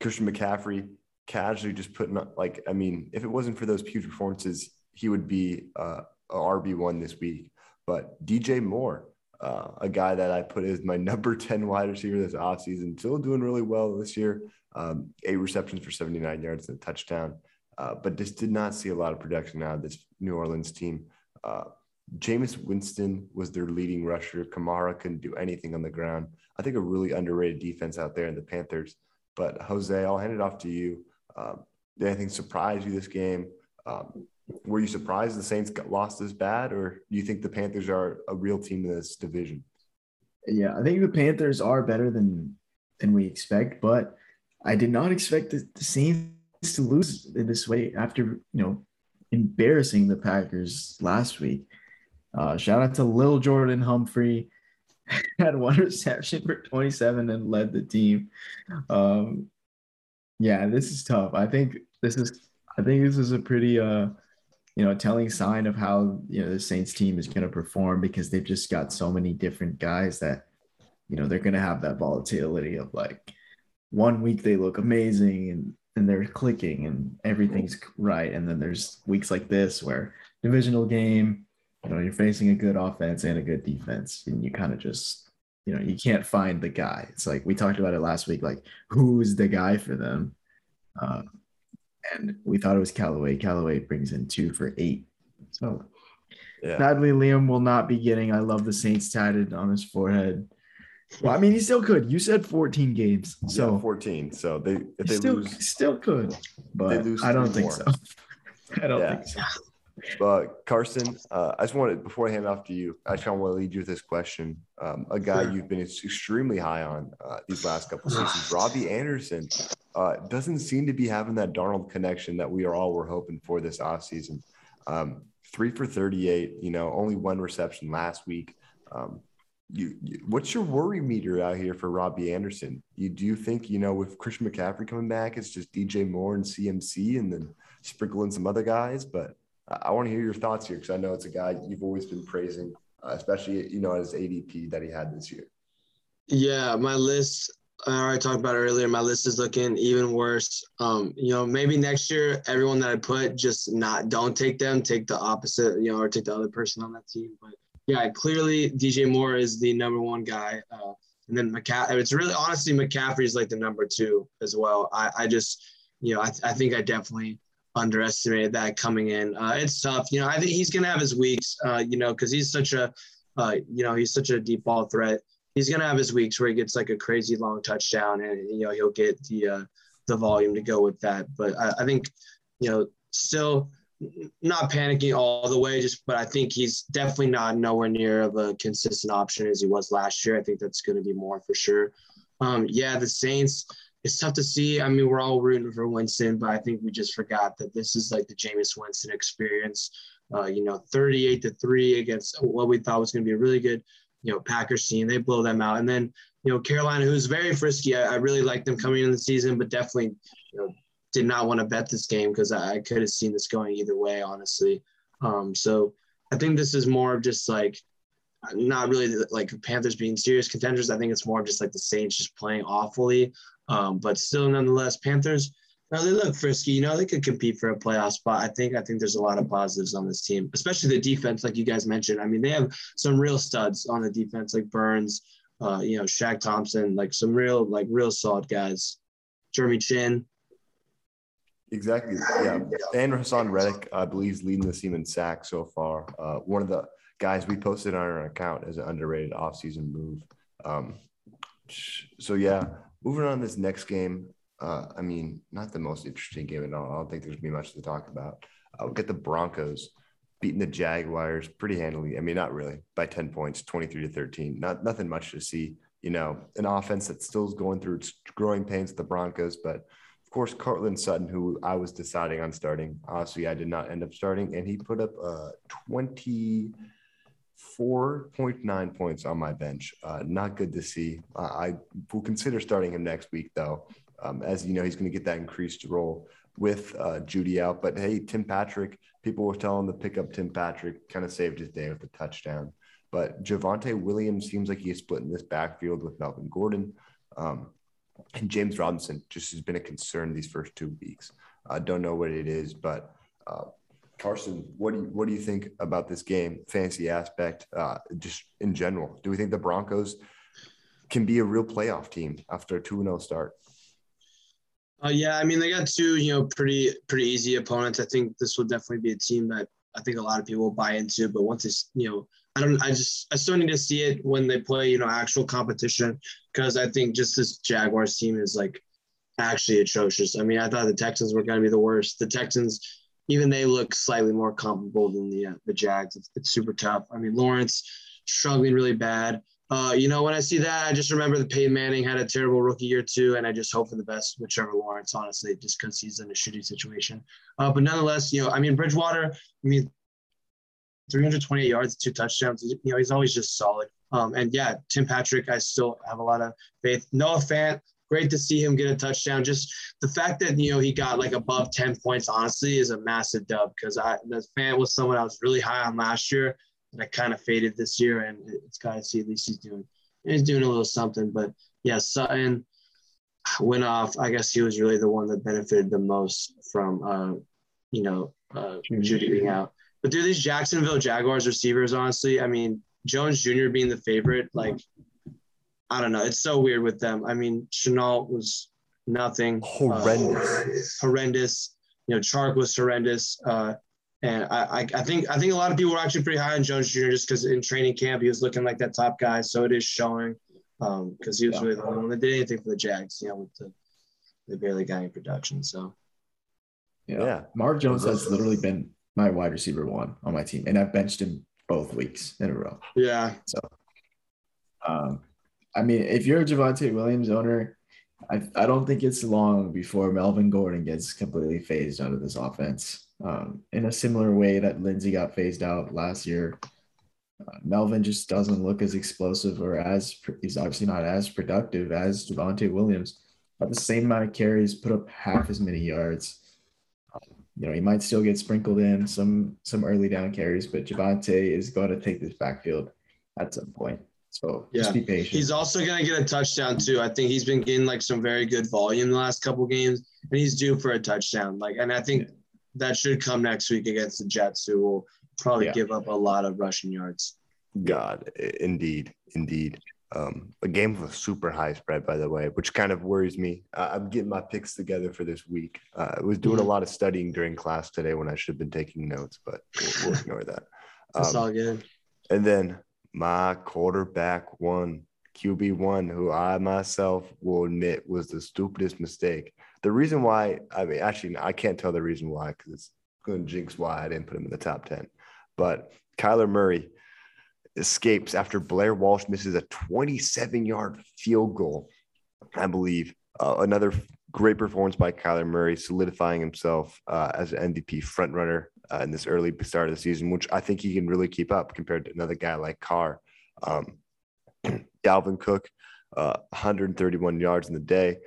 Christian McCaffrey casually just putting up, like, I mean, if it wasn't for those huge performances, he would be uh, RB1 this week. But DJ Moore, uh, a guy that I put as my (laughs) number 10 wide receiver this offseason, still doing really well this year. Um, eight receptions for 79 yards and a touchdown. Uh, but just did not see a lot of production out of this New Orleans team. Uh, Jameis Winston was their leading rusher. Kamara couldn't do anything on the ground. I think a really underrated defense out there in the Panthers. But Jose, I'll hand it off to you. Um, did anything surprise you this game? Um, were you surprised the Saints got lost as bad, or do you think the Panthers are a real team in this division? Yeah, I think the Panthers are better than than we expect, but I did not expect the, the Saints to lose in this way after you know embarrassing the Packers last week. Uh, shout out to Lil Jordan Humphrey, (laughs) had one reception for 27 and led the team. Um, yeah, this is tough. I think this is I think this is a pretty uh you know telling sign of how you know the Saints team is going to perform because they've just got so many different guys that you know they're going to have that volatility of like one week they look amazing and and they're clicking and everything's right. and then there's weeks like this where divisional game you know you're facing a good offense and a good defense and you kind of just you know you can't find the guy. It's like we talked about it last week like who's the guy for them? Uh, and we thought it was Callaway. Callaway brings in two for eight. So Yeah. sadly, Liam will not be getting I love the Saints tatted on his forehead. Well, I mean, he still could. You said 14 games. So So 14. So they if they still, lose, still could. But lose I don't think more. so. (laughs) I don't Yeah. think so. But Carson, uh, I just wanted before I hand off to you, I just want to lead you with this question. Um, a guy Sure. you've been extremely high on uh, these last couple seasons, (sighs) Robbie Anderson, uh, doesn't seem to be having that Darnold connection that we are all were hoping for this offseason. Um, three for 38, you know, only one reception last week. Um, you, you, what's your worry meter out here for Robbie Anderson? You do you think you know with Christian McCaffrey coming back, it's just DJ Moore and CMC, and then sprinkle in some other guys? But I, want to hear your thoughts here because I know it's a guy you've always been praising, uh, especially you know his ADP that he had this year. Yeah, my list. I already talked about earlier. My list is looking even worse. Um, you know, maybe next year, everyone that I put just not don't take them, take the opposite, you know, or take the other person on that team. But yeah, clearly DJ Moore is the number one guy, uh, and then McCaffrey. It's really honestly McCaffrey is like the number two as well. I, I just, you know, I, I think I definitely underestimated that coming in. Uh, it's tough. You know, I think he's gonna have his weeks. Uh, you know, because he's such a, uh, you know, he's such a deep ball threat he's gonna have his weeks where he gets like a crazy long touchdown, and you know he'll get the uh, the volume to go with that. But I, I think you know still not panicking all the way, just but I think he's definitely not nowhere near of a consistent option as he was last year. I think that's going to be more for sure. Um, yeah, the Saints. It's tough to see. I mean, we're all rooting for Winston, but I think we just forgot that this is like the Jameis Winston experience. Uh, you know, 38 to three against what we thought was going to be a really good you know, Packers team. They blow them out. And then, you know, Carolina, who's very frisky. I, I really like them coming in the season, but definitely, you know, did not want to bet this game because I, I could have seen this going either way, honestly. Um, so I think this is more of just like not really like Panthers being serious contenders. I think it's more of just like the Saints just playing awfully. Um, but still, nonetheless, Panthers. No, they look frisky. You know, they could compete for a playoff spot. I think. I think there's a lot of positives on this team, especially the defense, like you guys mentioned. I mean, they have some real studs on the defense, like Burns, uh, you know, Shaq Thompson, like some real, like real solid guys. Jeremy Chinn. Exactly. Yeah. And Haason Reddick, I believe, is leading the team in sacks so far. Uh, one of the guys we posted on our account as an underrated offseason move. Um, so, yeah, moving on to this next game. Uh, I mean, not the most interesting game at all. I don't think there's gonna be much to talk about. Uh, we'll get the Broncos beating the Jaguars pretty handily. I mean, not really by 10 points, 23 to 13. Not nothing much to see. You know, an offense that still going through its growing pains with the Broncos, but of course, Courtland Sutton, who I was deciding on starting. Honestly, I did not end up starting, and he put up uh, 24.9 points on my bench. Uh, not good to see. I will consider starting him next week, though. Um, as you know, he's going to get that increased role with uh, Jeudy out. But hey, Tim Patrick, people were telling him to pick up Tim Patrick, kind of saved his day with the touchdown. But Javonte Williams seems like he's splitting this backfield with Melvin Gordon. Um, and James Robinson just has been a concern these first two weeks. I don't know what it is, but uh, Carson, what do you what do you think about this game, fancy aspect, uh, just in general? Do we think the Broncos can be a real playoff team after a 2 0 start? Uh, yeah, I mean they got two, you know, pretty pretty easy opponents. I think this will definitely be a team that I think a lot of people will buy into. But once it's, you know, I don't, I just, I still need to see it when they play, you know, actual competition because I think just this Jaguars team is like actually atrocious. I mean, I thought the Texans were going to be the worst. The Texans, even they look slightly more comparable than the uh, the Jags. It's, it's super tough. I mean, Lawrence struggling really bad. Uh, you know, when I see that, I just remember that Peyton Manning had a terrible rookie year too, and I just hope for the best with Trevor Lawrence, honestly, just because he's in a shitty situation. Uh, but nonetheless, you know, I mean, Bridgewater, I mean, 328 yards, two touchdowns. You know, he's always just solid. Um, and yeah, Tim Patrick, I still have a lot of faith. Noah Fant, great to see him get a touchdown. Just the fact that you know he got like above 10 points, honestly, is a massive dub because I the fan was someone I was really high on last year and I kind of faded this year, and it's got to see at least he's doing he's doing a little something. But yeah, Sutton went off. I guess he was really the one that benefited the most from uh, you know uh, Jeudy being out. But through these Jacksonville Jaguars receivers, honestly, I mean Jones Jr. being the favorite, like I don't know, it's so weird with them. I mean, Shenault was nothing Horrendous. uh, horrendous. You know, Chark was horrendous. Uh, and I, I, I think I think a lot of people were actually pretty high on Jones Jr. just because in training camp he was looking like that top guy. So it is showing because he was Yeah. really the only one that did anything for the Jags. You know, with the they barely got any production. So Yeah. Yeah. Mark Jones has literally been my wide receiver one on my team, and I've benched him both weeks in a row. yeah, So Um, I mean, if you're a Javonte Williams owner, I, I don't think it's long before Melvin Gordon gets completely phased out of this offense. Um, in a similar way that Lindsey got phased out last year, uh, Melvin just doesn't look as explosive or as he's obviously not as productive as Javonte Williams. At the same amount of carries, put up half as many yards. Um, you know, he might still get sprinkled in some some early down carries, but Javonte is going to take this backfield at some point. So just be patient. he's also gonna get a touchdown too. I think he's been getting like some very good volume the last couple games, and he's due for a touchdown. Like, and I think that should come next week against the Jets, who will probably Yeah. give up a lot of rushing yards. God, indeed, indeed. Um, a game with a super high spread, by the way, which kind of worries me. Uh, I'm getting my picks together for this week. Uh, I was doing a Mhm. lot of studying during class today when I should have been taking notes, but we'll, we'll ignore that. That's Um, all good. And then my quarterback one, QB one, who I myself will admit was the stupidest mistake. The reason why, I mean, actually, I can't tell the reason why because it's going to jinx why I didn't put him in the top 10. But Kyler Murray escapes after Blair Walsh misses a 27 yard field goal, I believe. Uh, another great performance by Kyler Murray, solidifying himself uh, as an MVP frontrunner uh, in this early start of the season, which I think he can really keep up compared to another guy like Carr. Um, (clears throat) Dalvin Cook, uh, 131 yards in the day.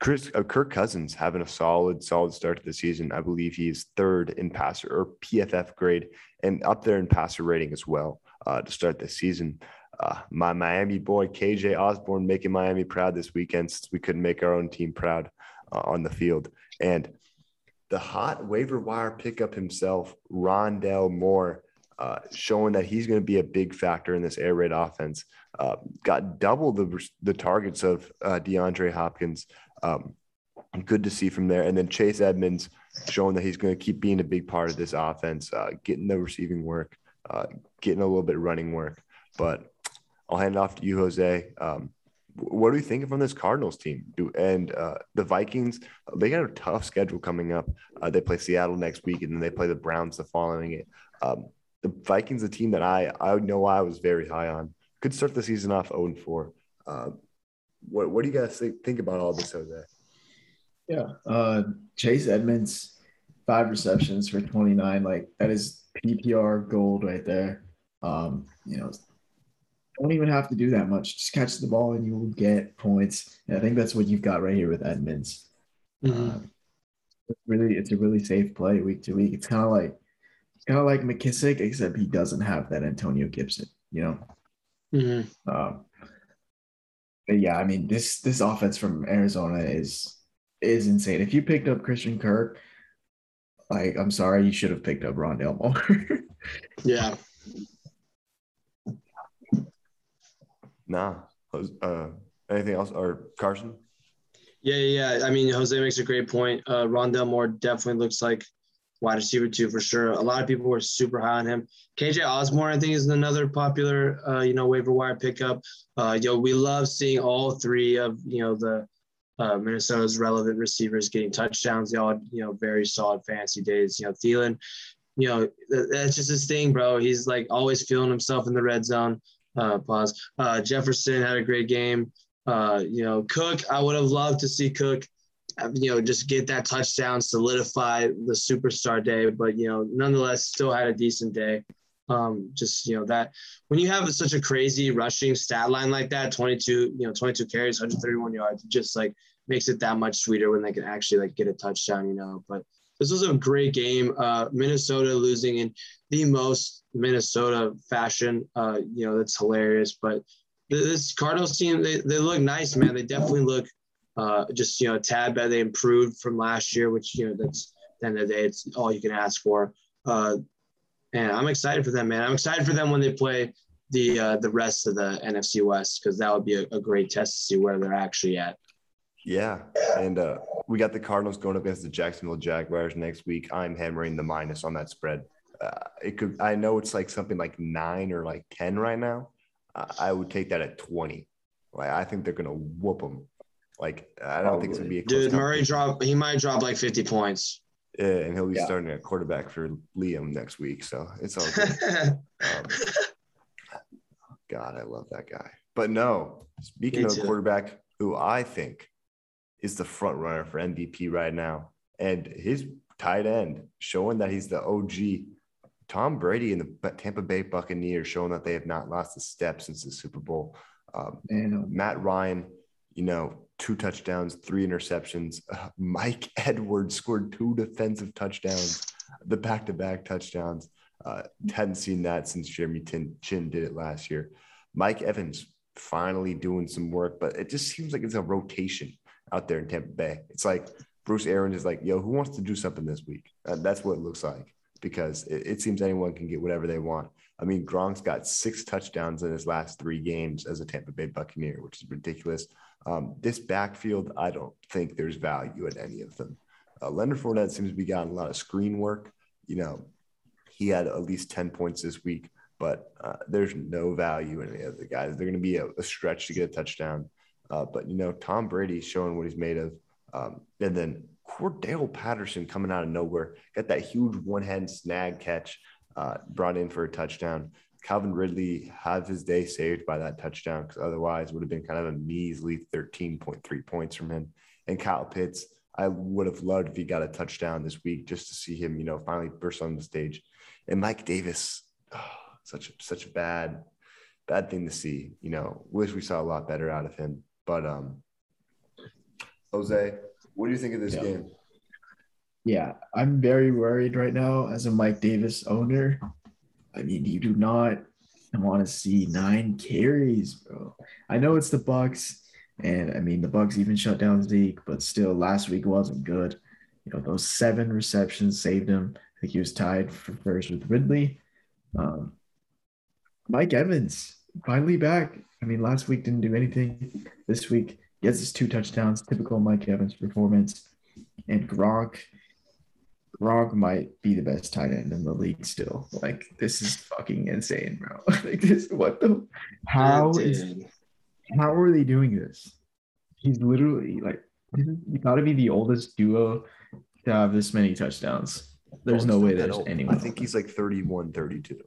Chris uh, Kirk Cousins having a solid, solid start to the season. I believe he's third in passer or PFF grade and up there in passer rating as well uh, to start the season. Uh, my Miami boy KJ Osborn making Miami proud this weekend since we couldn't make our own team proud uh, on the field. And the hot waiver wire pickup himself, Rondale Moore, uh, showing that he's going to be a big factor in this air raid offense. Uh, got double the the targets of uh, DeAndre Hopkins. Um, good to see from there. And then Chase Edmonds showing that he's going to keep being a big part of this offense, uh, getting the receiving work, uh, getting a little bit running work. But I'll hand it off to you, Jose. Um, what do you think from this Cardinals team? Do and uh, the Vikings? They got a tough schedule coming up. Uh, they play Seattle next week, and then they play the Browns the following it. Um, the Vikings, a team that I I know I was very high on, could start the season off 0 and 4. Uh, what what do you guys think, think about all this, Jose? Yeah. Uh, Chase Edmonds, five receptions for 29. Like that is PPR gold right there. Um, you know, don't even have to do that much. Just catch the ball and you will get points. And I think that's what you've got right here with Edmonds. Mhm. Uh, it's really, it's a really safe play week to week. It's kind of like, it's kind of like McKissic, except he doesn't have that Antonio Gibson. You know. Mhm. Um, but yeah, I mean this this offense from Arizona is is insane. If you picked up Christian Kirk, like I'm sorry, you should have picked up Rondale Moore. (laughs) Yeah. Nah. Uh, anything else? Or Carson? Yeah, yeah. I mean, Jose makes a great point. Uh, Rondale Moore definitely looks like wide receiver two for sure. A lot of people were super high on him. KJ Osborn, I think, is another popular, uh, you know, waiver wire pickup. Uh, yo, we love seeing all three of you know the uh, Minnesota's relevant receivers getting touchdowns. They all, you know, very solid fantasy days. You know, Thielen, you know, that's just his thing, bro. He's like always feeling himself in the red zone. Uh, pause. Uh, Jefferson had a great game. Uh, you know, Cook, I would have loved to see Cook, uh, you know, just get that touchdown, solidify the superstar day. But, you know, nonetheless, still had a decent day. Um, just you know that when you have such a crazy rushing stat line like that, 22, you know, 22 carries, 131 yards, just like makes it that much sweeter when they can actually like get a touchdown, you know. But this was a great game. Uh, Minnesota losing in the most Minnesota fashion. Uh, you know, that's hilarious. But this Cardinals team, they, they look nice, man. They definitely look uh, just, you know, a tad better. They improved from last year, which, you know, that's the end of the day, it's all you can ask for. Uh, and I'm excited for them, man. I'm excited for them when they play the uh, the rest of the NFC West because that would be a, a great test to see where they're actually at. Yeah, and uh, we got the Cardinals going up against the Jacksonville Jaguars next week. I'm hammering the minus on that spread. Uh, it could. I know it's like something like nine or like ten right now. Uh, I would take that at twenty. Like I think they're gonna whoop them. Like I don't think it's gonna be a close Dude, Murray drop. He might drop like 50 points. Yeah, and he'll be Yeah. starting at quarterback for Liam next week, so it's all good. (laughs) Um, God, I love that guy. But no, speaking Me of too. quarterback who I think is the front runner for MVP right now, and his tight end showing that he's the OG. Tom Brady and the Tampa Bay Buccaneers showing that they have not lost a step since the Super Bowl. Um, Matt Ryan, you know, two touchdowns, three interceptions. Uh, (laughs) Mike Edwards scored two defensive touchdowns, the back to back touchdowns. Uh, hadn't seen that since Jeremy Tin- Chinn did it last year. Mike Evans finally doing some work, but it just seems like it's a rotation out there in Tampa Bay. It's like Bruce Arians is like, yo, who wants to do something this week? Uh, that's what it looks like because it, it seems anyone can get whatever they want. I mean, Gronk's got six touchdowns in his last three games as a Tampa Bay Buccaneer, which is ridiculous. Um, this backfield, I don't think there's value in any of them. Uh, Leonard Fournette seems to be getting a lot of screen work. You know, he had at least 10 points this week, but uh, there's no value in any of the guys. They're going to be a, a stretch to get a touchdown. Uh, but, you know, Tom Brady's showing what he's made of. Um, and then Cordarrelle Patterson coming out of nowhere, got that huge one hand snag catch uh, brought in for a touchdown. Calvin Ridley had his day saved by that touchdown because otherwise would have been kind of a measly 13.3 points from him. And Kyle Pitts, I would have loved if he got a touchdown this week just to see him, you know, finally burst on the stage. And Mike Davis, oh, such such a bad, bad thing to see. You know, wish we saw a lot better out of him. But um, Jose, what do you think of this Yeah. game? Yeah, I'm very worried right now as a Mike Davis owner. I mean, you do not want to see nine carries, bro. I know it's the Bucks, and I mean the Bucks even shut down Zeke, but still, last week wasn't good. You know, those seven receptions saved him. I think he was tied for first with Ridley. Um, Mike Evans finally back. I mean, last week didn't do anything. This week gets his two touchdowns, typical Mike Evans performance. And Gronk, Gronk might be the best tight end in the league still. Like this is fucking insane, bro. (laughs) like this, what the? How is how are they doing this? He's literally like, you got to be the oldest duo to have this many touchdowns. There's Oh, no way that there's anyone. I think he's like 31, 32.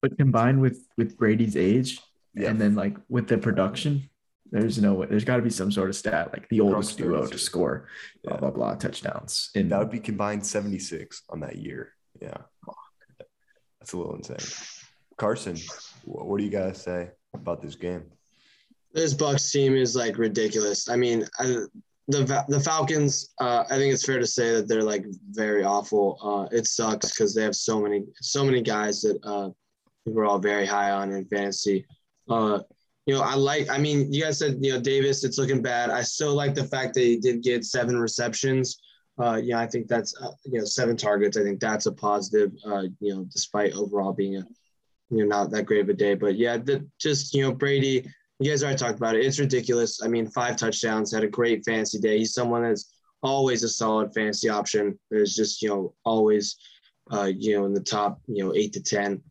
but combined with with Brady's age, Yeah. and then like with the production, there's no way. There's got to be some sort of stat like the oldest duo 32. to score blah Yeah. blah blah touchdowns. In That would be combined 76 on that year. Yeah. That's a little insane. Carson, what do you guys say about this game? This Bucks team is like ridiculous. I mean, I, the the Falcons. Uh, I think it's fair to say that they're like very awful. Uh, it sucks because they have so many so many guys that uh, we're all very high on in fantasy. Uh, you know, I like. I mean, you guys said you know Davis. It's looking bad. I still like the fact that he did get seven receptions. Uh, yeah, I think that's uh, you know seven targets. I think that's a positive. Uh, you know, despite overall being a you know not that great of a day, but yeah, the, just you know Brady. You guys already talked about it. It's ridiculous. I mean, five touchdowns, had a great fantasy day. He's someone that's always a solid fantasy option. There's just, you know, always, uh, you know, in the top, you know, eight to 10.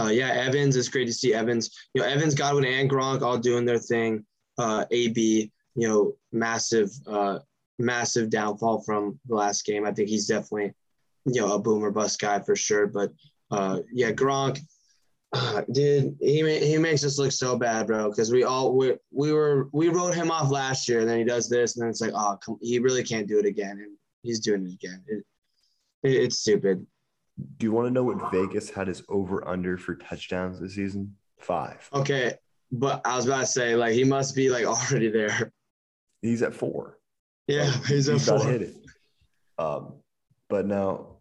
Uh, yeah, Evans, it's great to see Evans. You know, Evans, Godwin, and Gronk all doing their thing. Uh, AB, you know, massive, uh, massive downfall from the last game. I think he's definitely, you know, a boomer bust guy for sure. But uh, yeah, Gronk, uh, dude, he he makes us look so bad, bro. Because we all we, we were we wrote him off last year, and then he does this, and then it's like, oh, come, he really can't do it again, and he's doing it again. It, it, it's stupid. Do you want to know what Vegas had his over under for touchdowns this season? Five. Okay, but I was about to say like he must be like (laughs) already there. He's at four. Yeah, So he's at four. hit it. Um, but now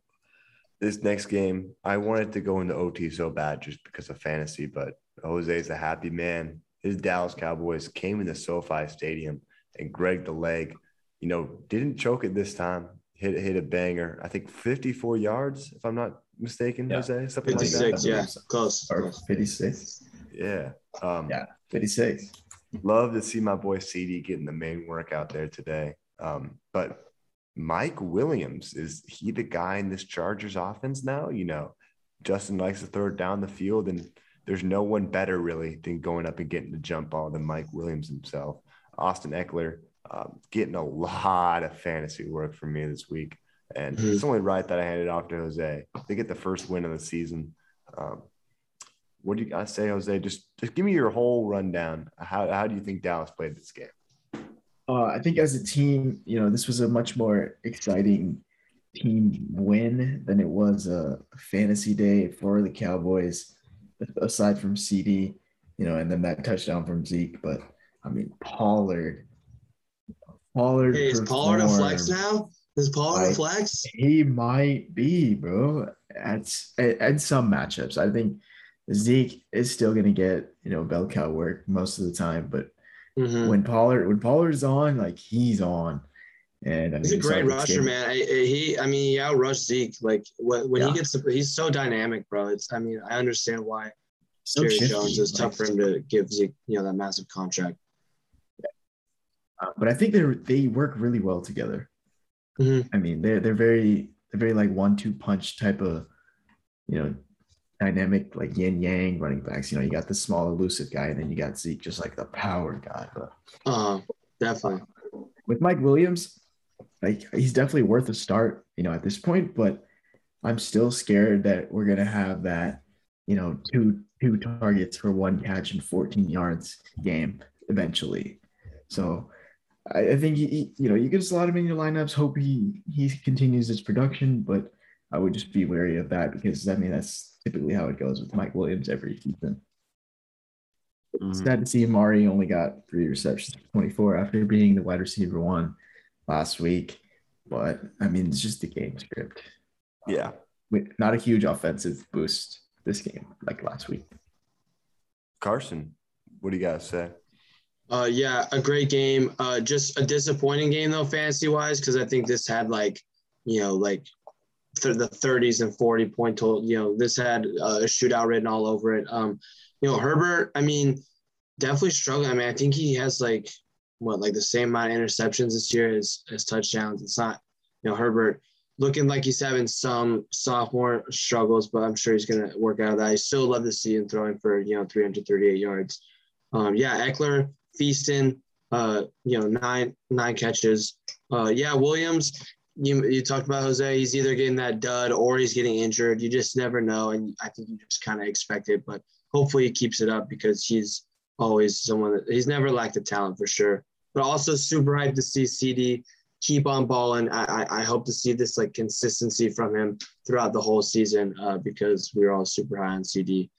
this next game, I wanted to go into OT so bad just because of fantasy, but Jose's a happy man. His Dallas Cowboys came into SoFi Stadium and Greg the leg, you know, didn't choke it this time. Hit hit a banger. I think 54 yards, if I'm not mistaken, Yeah. Jose. Something like that. 56, yeah, close. Or 56. Yeah. Um, Yeah, 56. Love to see my boy CD getting the main work out there today. Um, but Mike Williams, is he the guy in this Chargers offense now? You know, Justin likes to throw it down the field, and there's no one better really than going up and getting the jump ball than Mike Williams himself. Austin Ekeler um, getting a lot of fantasy work for me this week. And Mhm. it's only right that I handed off to Jose. They get the first win of the season. Um, what do you guys say, Jose? Just just give me your whole rundown. How how do you think Dallas played this game? Uh, I think as a team, you know, this was a much more exciting team win than it was a fantasy day for the Cowboys, aside from CD, you know, and then that touchdown from Zeke. But I mean, Pollard, Pollard. Hey, is Pollard a flex now? Is Pollard a Like- flex? He might be, bro. At at some matchups, I think Zeke is still going to get you know bell cow work most of the time, but Mhm. when Pollard when Pollard's on, like he's on. And I mean, He's a great rusher, man. I, I- he, I mean, he outrushed Zeke. Like when, when Yeah. he gets, the, he's so dynamic, bro. It's, I mean, I understand why So Jerry shifty, Jones is like- tough for him to give Zeke, you know, that massive contract. Uh, but I think they they work really well together. Mhm. I mean, they're they're very they're very like one two punch type of, you know, dynamic like yin yang running backs. You know, you got the small elusive guy, and then you got Zeke, just like the power guy. But Uh, definitely. with Mike Williams, like he's definitely worth a start, you know, at this point, but I'm still scared that we're gonna have that, you know, two two targets for one catch and 14 yards game eventually. So I, I think he, you know, you can slot him in your lineups, hope he he continues his production, but I would just be wary of that because I mean that's typically how it goes with Mike Williams every season. It's sad to see Amari only got three receptions, 24 after being the wide receiver one last week. But I mean, it's just the game script. Yeah. With not a huge offensive boost this game like last week. Carson, what do you guys say? Uh, yeah, a great game. Uh, just a disappointing game though, fantasy wise, because I think this had like, you know, like th- the 30s and 40 point total. You know, this had uh, a shootout written all over it. Um, you know, Herbert. I mean, definitely struggling. I mean, I think he has like what like the same amount of interceptions this year as as touchdowns. It's not, you know, Herbert looking like he's having some sophomore struggles, but I'm sure he's gonna work out of that. I still love to see him throwing for you know 338 yards. Um, yeah, Ekeler feasting, uh, you know, nine nine catches. Uh, yeah, Williams. You, you talked about Jose. He's either getting that dud or he's getting injured. You just never know, and I think you just kind of expect it. But hopefully, he keeps it up because he's always someone that he's never lacked the talent for sure. But also super hyped to see CD keep on balling. I, I I hope to see this like consistency from him throughout the whole season uh, because we were all super high on CD.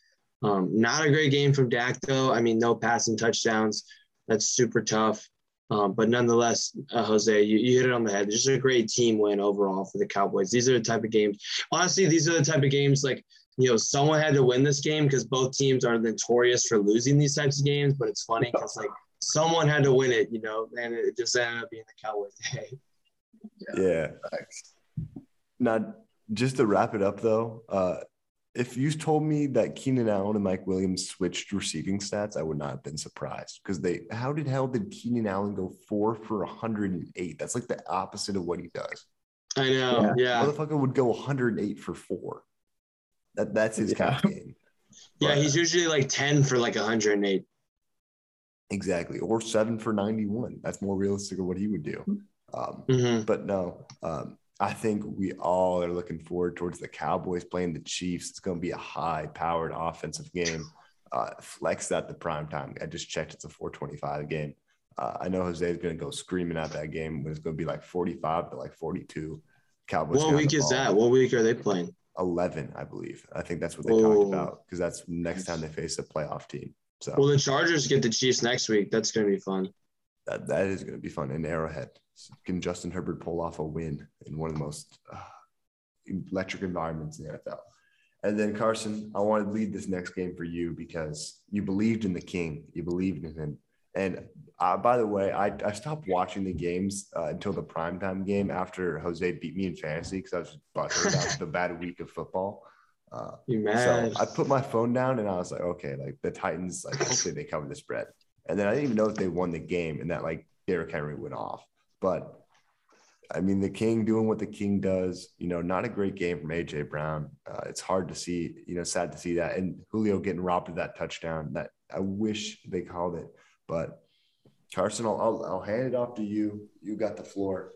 Um, not a great game from Dak though. I mean, no passing touchdowns. That's super tough. Um, but nonetheless, uh, Jose, you, you hit it on the head. It's just a great team win overall for the Cowboys. These are the type of games. Honestly, these are the type of games like you know someone had to win this game because both teams are notorious for losing these types of games. But it's funny because like someone had to win it, you know, and it just ended up being the Cowboys. (laughs) Day. Yeah. Now, just to wrap it up though, uh, if you told me that Keenan Allen and Mike Williams switched receiving stats, I would not have been surprised because they. How did hell did Keenan Allen go four for 108? That's like the opposite of what he does. I know, yeah, Motherfucker would go 108 for four. That that's his kind of game. yeah. But- He's usually like ten for like 108. exactly or seven for 91. That's more realistic of what he would do. Um, hmm But no, um, I think we all are looking forward towards the Cowboys playing the Chiefs. It's going to be a high-powered offensive game. Uh, flex at the prime time. I just checked; it's a 425 game. Uh, I know Jose is going to go screaming at that game, when it's going to be like 45 to like 42. Cowboys. What week is that? What week are they playing? 11, I believe. I think that's what they Oh. talked about because that's next time they face a playoff team. So Well, the Chargers get the Chiefs next week. That's going to be fun. that, that is going to be fun in Arrowhead. Can Justin Herbert pull off a win in one of the most uh, electric environments in the NFL? And then Carson, I want to lead this next game for you because you believed in the King, you believed in him. And uh, by the way, I, I stopped watching the games uh, until the primetime game after Jose beat me in fantasy because I was about the bad week of football. Uh, so? I put my phone down and I was like, okay, like the Titans, like hopefully they cover the spread. And then I didn't even know if they won the game and that like Derrick Henry went off. But I mean, the King doing what the King does, you know, not a great game from AJ Brown. Uh, it's hard to see, you know, sad to see that. And Julio getting robbed of that touchdown that I wish they called it. But Carson, I'll, I'll, I'll hand it off to you. You got the floor.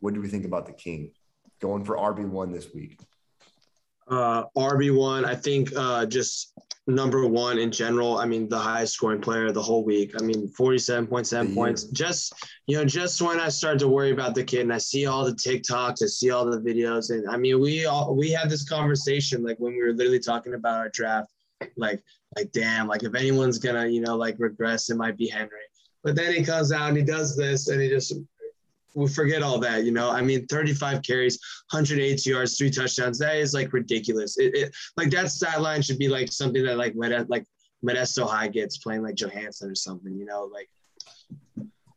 What do we think about the King going for RB1 this week? Uh, RB one, I think uh, just number one in general. I mean, the highest scoring player the whole week. I mean, forty-seven point The seven year. points. Just you know, just when I started to worry about the kid, and I see all the TikToks, I see all the videos, and I mean, we all we had this conversation like when we were literally talking about our draft, like like damn, like if anyone's gonna you know like regress, it might be Henry. But then he comes out and he does this, and he just we forget all that, you know. I mean, 35 carries, 108 yards, three touchdowns. That is like ridiculous. It, it like that stat line should be like something that like Med- like Modesto High gets playing like Johansson or something, you know. Like,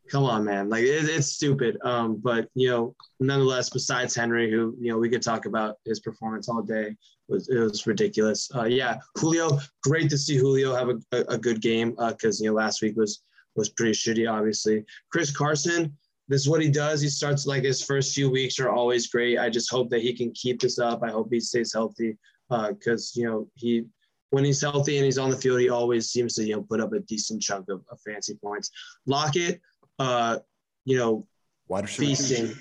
come on, man. Like it, it's stupid. Um, but you know, nonetheless, besides Henry, who you know we could talk about his performance all day, was it was ridiculous. Uh, yeah, Julio, great to see Julio have a, a, a good game Uh, because you know last week was was pretty shitty, obviously. Chris Carson, this is what he does. He starts like his first few weeks are always great. I just hope that he can keep this up. I hope he stays healthy because you know he when he's healthy and he's on the field, he always seems to you know put up a decent chunk of, of fancy points. Lockett, uh, you know, feasting,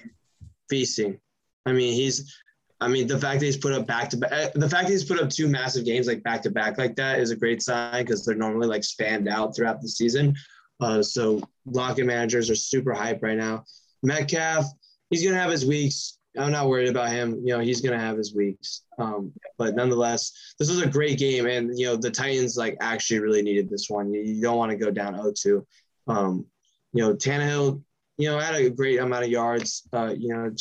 feasting. I mean, he's. I mean, the fact that he's put up back to back, the fact that he's put up two massive games like back to back like that is a great sign because they're normally like spanned out throughout the season. Uh, so Lockett managers are super hype right now. Metcalf, he's gonna have his weeks. I'm not worried about him. You know, he's gonna have his weeks. Um, but nonetheless, this was a great game, and you know the Titans like actually really needed this one. You, you don't want to go down 0-2. Um, you know, Tannehill, you know, had a great amount of yards. Uh, you know, it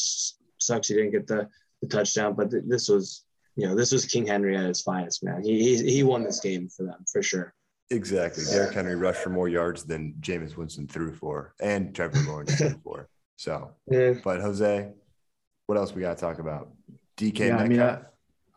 sucks he didn't get the, the touchdown, but th- this was, you know, this was King Henry at his finest, man. He, he he won this game for them for sure. Exactly. Derrick Henry rushed for more yards than Jameis Winston threw for and Trevor Lawrence threw (laughs) for. So, Yeah. but Jose, what else we got to talk about? DK Yeah, I mean, Metcalf.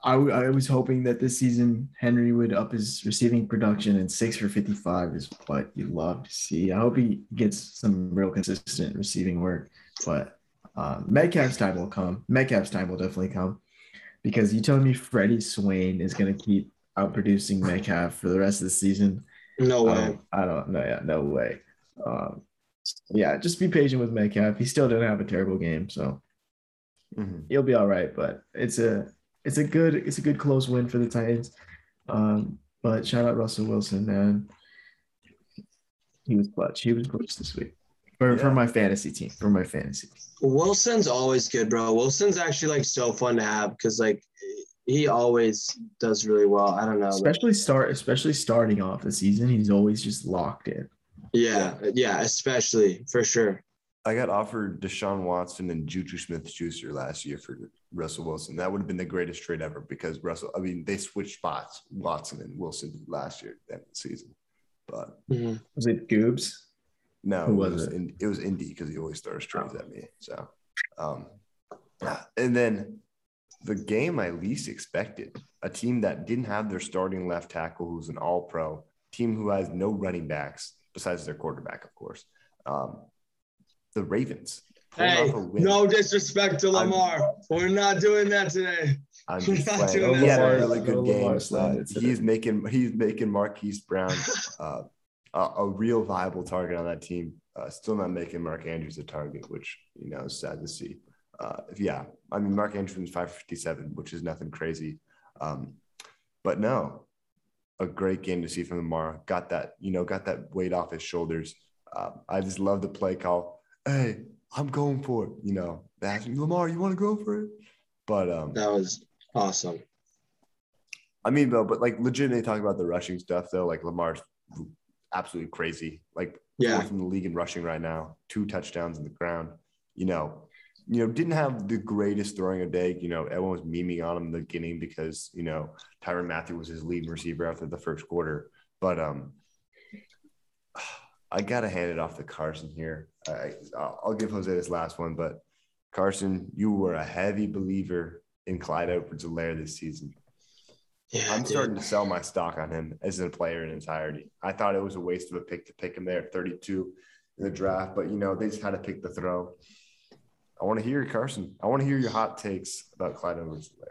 I, I, I was hoping that this season Henry would up his receiving production, and six for 55 is what you love to see. I hope he gets some real consistent receiving work, but um, Metcalf's time will come. Metcalf's time will definitely come because you telling me Freddie Swain is going to keep outproducing Metcalf for the rest of the season? No way. don't, I don't know. Yeah, no way. Um, yeah, just be patient with Metcalf. He still didn't have a terrible game, so Mhm. he'll be all right. But it's a it's a good it's a good close win for the Titans. Um, but shout out Russell Wilson, man. He was clutch. He was clutch this week for, for my fantasy team. For my fantasy. Wilson's always good, bro. Wilson's actually like so fun to have because like he always does really well. I don't know. like- Especially start especially starting off the season, he's always just locked in. yeah, yeah, especially for sure. I got offered Deshaun Watson and Juju Smith Schuster last year for Russell Wilson. That would have been the greatest trade ever because Russell, I mean, they switched spots, Watson and Wilson last year, that season. But Mhm. Was it Goobs? No, Who it was was, it? In, it was Indy because he always throws trades at me. So, um, and then the game I least expected a team that didn't have their starting left tackle, who's an All Pro, team who has no running backs besides their quarterback, of course. Um, the Ravens. pulling Hey, off a win. no disrespect to I'm- Lamar. We're not doing that today. I'm we're just not playing. doing He had a really good Lamar game. slide today. he's making he's making Marquise Brown uh, a, a real viable target on that team. Uh, still not making Mark Andrews a target, which you know is sad to see. Uh, yeah, I mean Mark Andrews was 557, which is nothing crazy. Um, but no, a great game to see from Lamar. Got that you know got that weight off his shoulders. Uh, I just love the play call. Hey, I'm going for it. You know, me, Lamar, you want to go for it? But um, That was Awesome. I mean, though, but like legitimately talking about the rushing stuff, though, like Lamar's absolutely crazy. Like, Yeah. fourth in the league in rushing right now, two touchdowns in the ground. You know, you know, didn't have the greatest throwing a day. You know, everyone was memeing on him in the beginning because you know Tyrann Mathieu was his lead receiver after the first quarter. But um, I gotta hand it off to Carson here. I, I'll I'll give Jose this last one, but Carson, you were a heavy believer in Clyde Edwards-Helaire this season. Yeah, I'm dude. starting to sell my stock on him as a player in entirety. I thought it was a waste of a pick to pick him there at 32 in the draft, but you know they just had to pick the throw. I want to hear Carson. I want to hear your hot takes about Clyde Edwards there.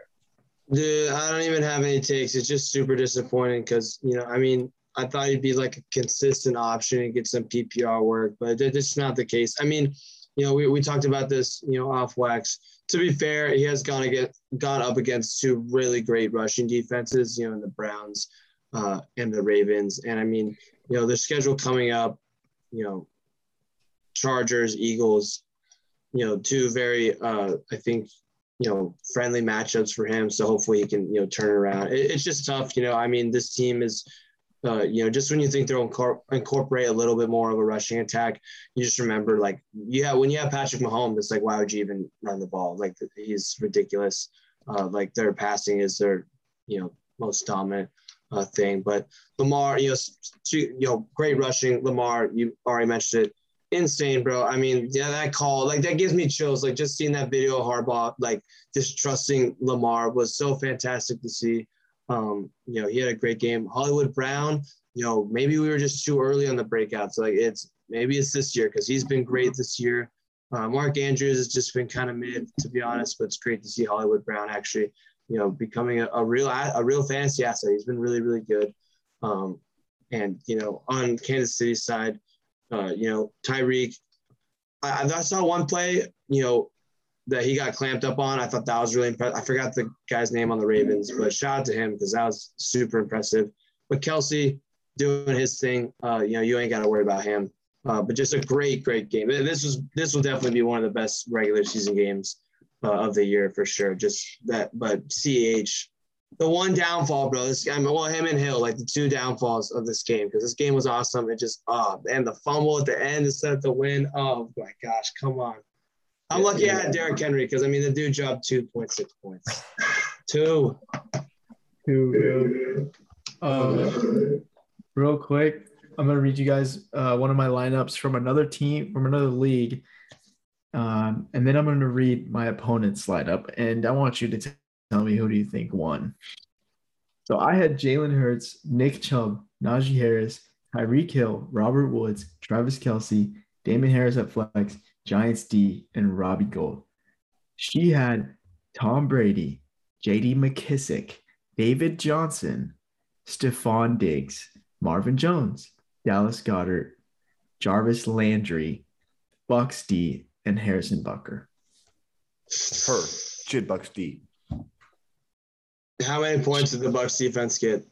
Dude, I don't even have any takes. It's just super disappointing because, you know, I mean, I thought he'd be like a consistent option and get some PPR work, but that- that's not the case. I mean, you know, we, we talked about this, you know, off wax. To be fair, he has gone against, gone up against two really great rushing defenses, you know, in the Browns uh, and the Ravens. And I mean, you know, their schedule coming up, you know, Chargers, Eagles, you know, two very, uh, I think, you know, friendly matchups for him. So hopefully he can, you know, turn around. It, it's just tough, you know. I mean, this team is, uh, you know, just when you think they'll incor- incorporate a little bit more of a rushing attack, you just remember, like, yeah, when you have Patrick Mahomes, it's like, why would you even run the ball? Like, he's ridiculous. Uh, like, their passing is their, you know, most dominant uh, thing. But Lamar, you know, you know, great rushing. Lamar, you already mentioned it insane, bro. I mean, yeah, that call, like that gives me chills. Like just seeing that video of Harbaugh, like just trusting Lamar was so fantastic to see. Um, you know, he had a great game. Hollywood Brown, you know, maybe we were just too early on the breakouts. Like it's maybe it's this year because he's been great this year. Uh, Mark Andrews has just been kind of mid, to be honest, but it's great to see Hollywood Brown actually, you know, becoming a, a real a real fantasy asset. He's been really, really good. Um, and you know, on Kansas City side, uh, you know, Tyreek. I, I saw one play, you know, that he got clamped up on. I thought that was really impressive. I forgot the guy's name on the Ravens, but shout out to him because that was super impressive. But Kelce doing his thing, uh, you know, you ain't got to worry about him. Uh, but just a great, great game. This was this will definitely be one of the best regular season games uh, of the year for sure. Just that, but Ch, the one downfall, bro. This I mean, well, him and Hill, like the two downfalls of this game, because this game was awesome. It just, oh, and the fumble at the end instead of the win. Oh my gosh, come on. I'm lucky I had Derrick Henry because I mean the dude dropped two point six points. (sighs) Two. Two. Um, real quick, I'm gonna read you guys uh, one of my lineups from another team from another league, um, and then I'm gonna read my opponent's lineup, and I want you to t- tell me who do you think won. So I had Jalen Hurts, Nick Chubb, Najee Harris, Tyreek Hill, Robert Woods, Travis Kelce, Damien Harris at flex, Giants D, and Robbie Gould. She had Tom Brady, J.D. McKissic, David Johnson, Stefon Diggs, Marvin Jones, Dallas Goedert, Jarvis Landry, Bucks D, and Harrison Butker. Her shit bucks D. How many points did the Bucks defense get?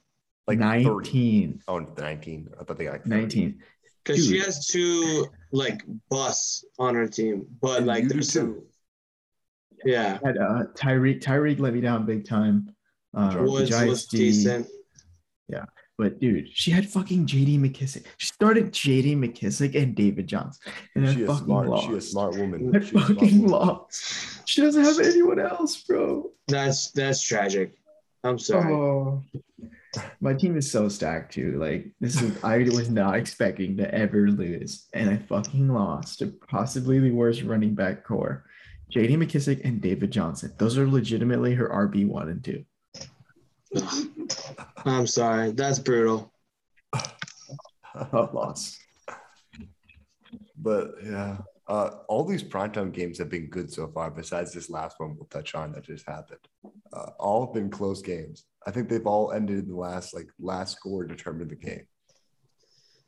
Like 30. 19. Oh, 19. I thought they got like 19. Because she has two like busts on her team, but And like there's two. some. Yeah, Had uh, Tyreek. Tyreek let me down big time. Um, the Woods was D. decent. But dude, she had fucking JD McKissic. She started JD McKissic and David Johnson. And I She a fucking smart. lost. She a smart woman. I She a smart fucking woman. lost. She doesn't have anyone else, bro. That's that's tragic. I'm sorry. Oh. My team is so stacked too. Like this is I was not expecting to ever lose. And I fucking lost to possibly the worst running back core. JD McKissic and David Johnson. Those are legitimately her RB one and two. (sighs) I'm sorry. That's brutal. (laughs) Tough loss. But yeah, uh, all these primetime games have been good so far. Besides this last one, we'll touch on that just happened. Uh, all have been close games. I think they've all ended in the last like last score determined the game.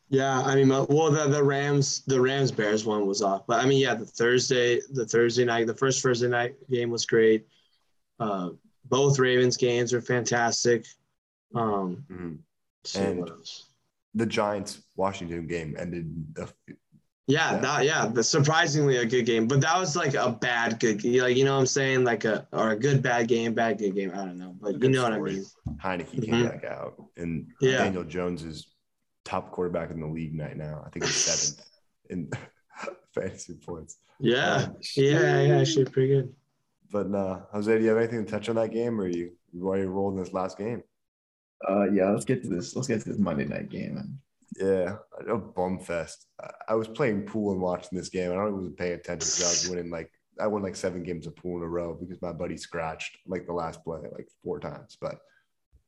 Yeah, I mean, uh, well, the, the Rams, the Rams Bears one was off, but I mean, yeah, the Thursday, the Thursday night, the first Thursday night game was great. Uh, both Ravens games were fantastic. Um, Mhm. let's And- The Giants Washington game ended. The, Yeah, Yeah. that yeah, but surprisingly a good game. But that was like a bad good like you know what I'm saying? Like a or a good bad game, bad good game. I don't know. But you Good know what I story. mean. Heinicke came Mhm. back out, and Yeah. Daniel Jones is top quarterback in the league right now. I think he's seventh (laughs) in (laughs) fantasy points. Yeah. Um, Yeah, yeah, actually pretty good. But uh, Jose, do you have anything to touch on that game, or are you you already rolled in this last game? Uh, yeah, let's get to this. Let's get to this Monday night game. Yeah, a bum fest. I- was playing pool and watching this game. I don't wasn't paying attention because I was winning like I won like seven games of pool in a row because my buddy scratched like the last play like four times. But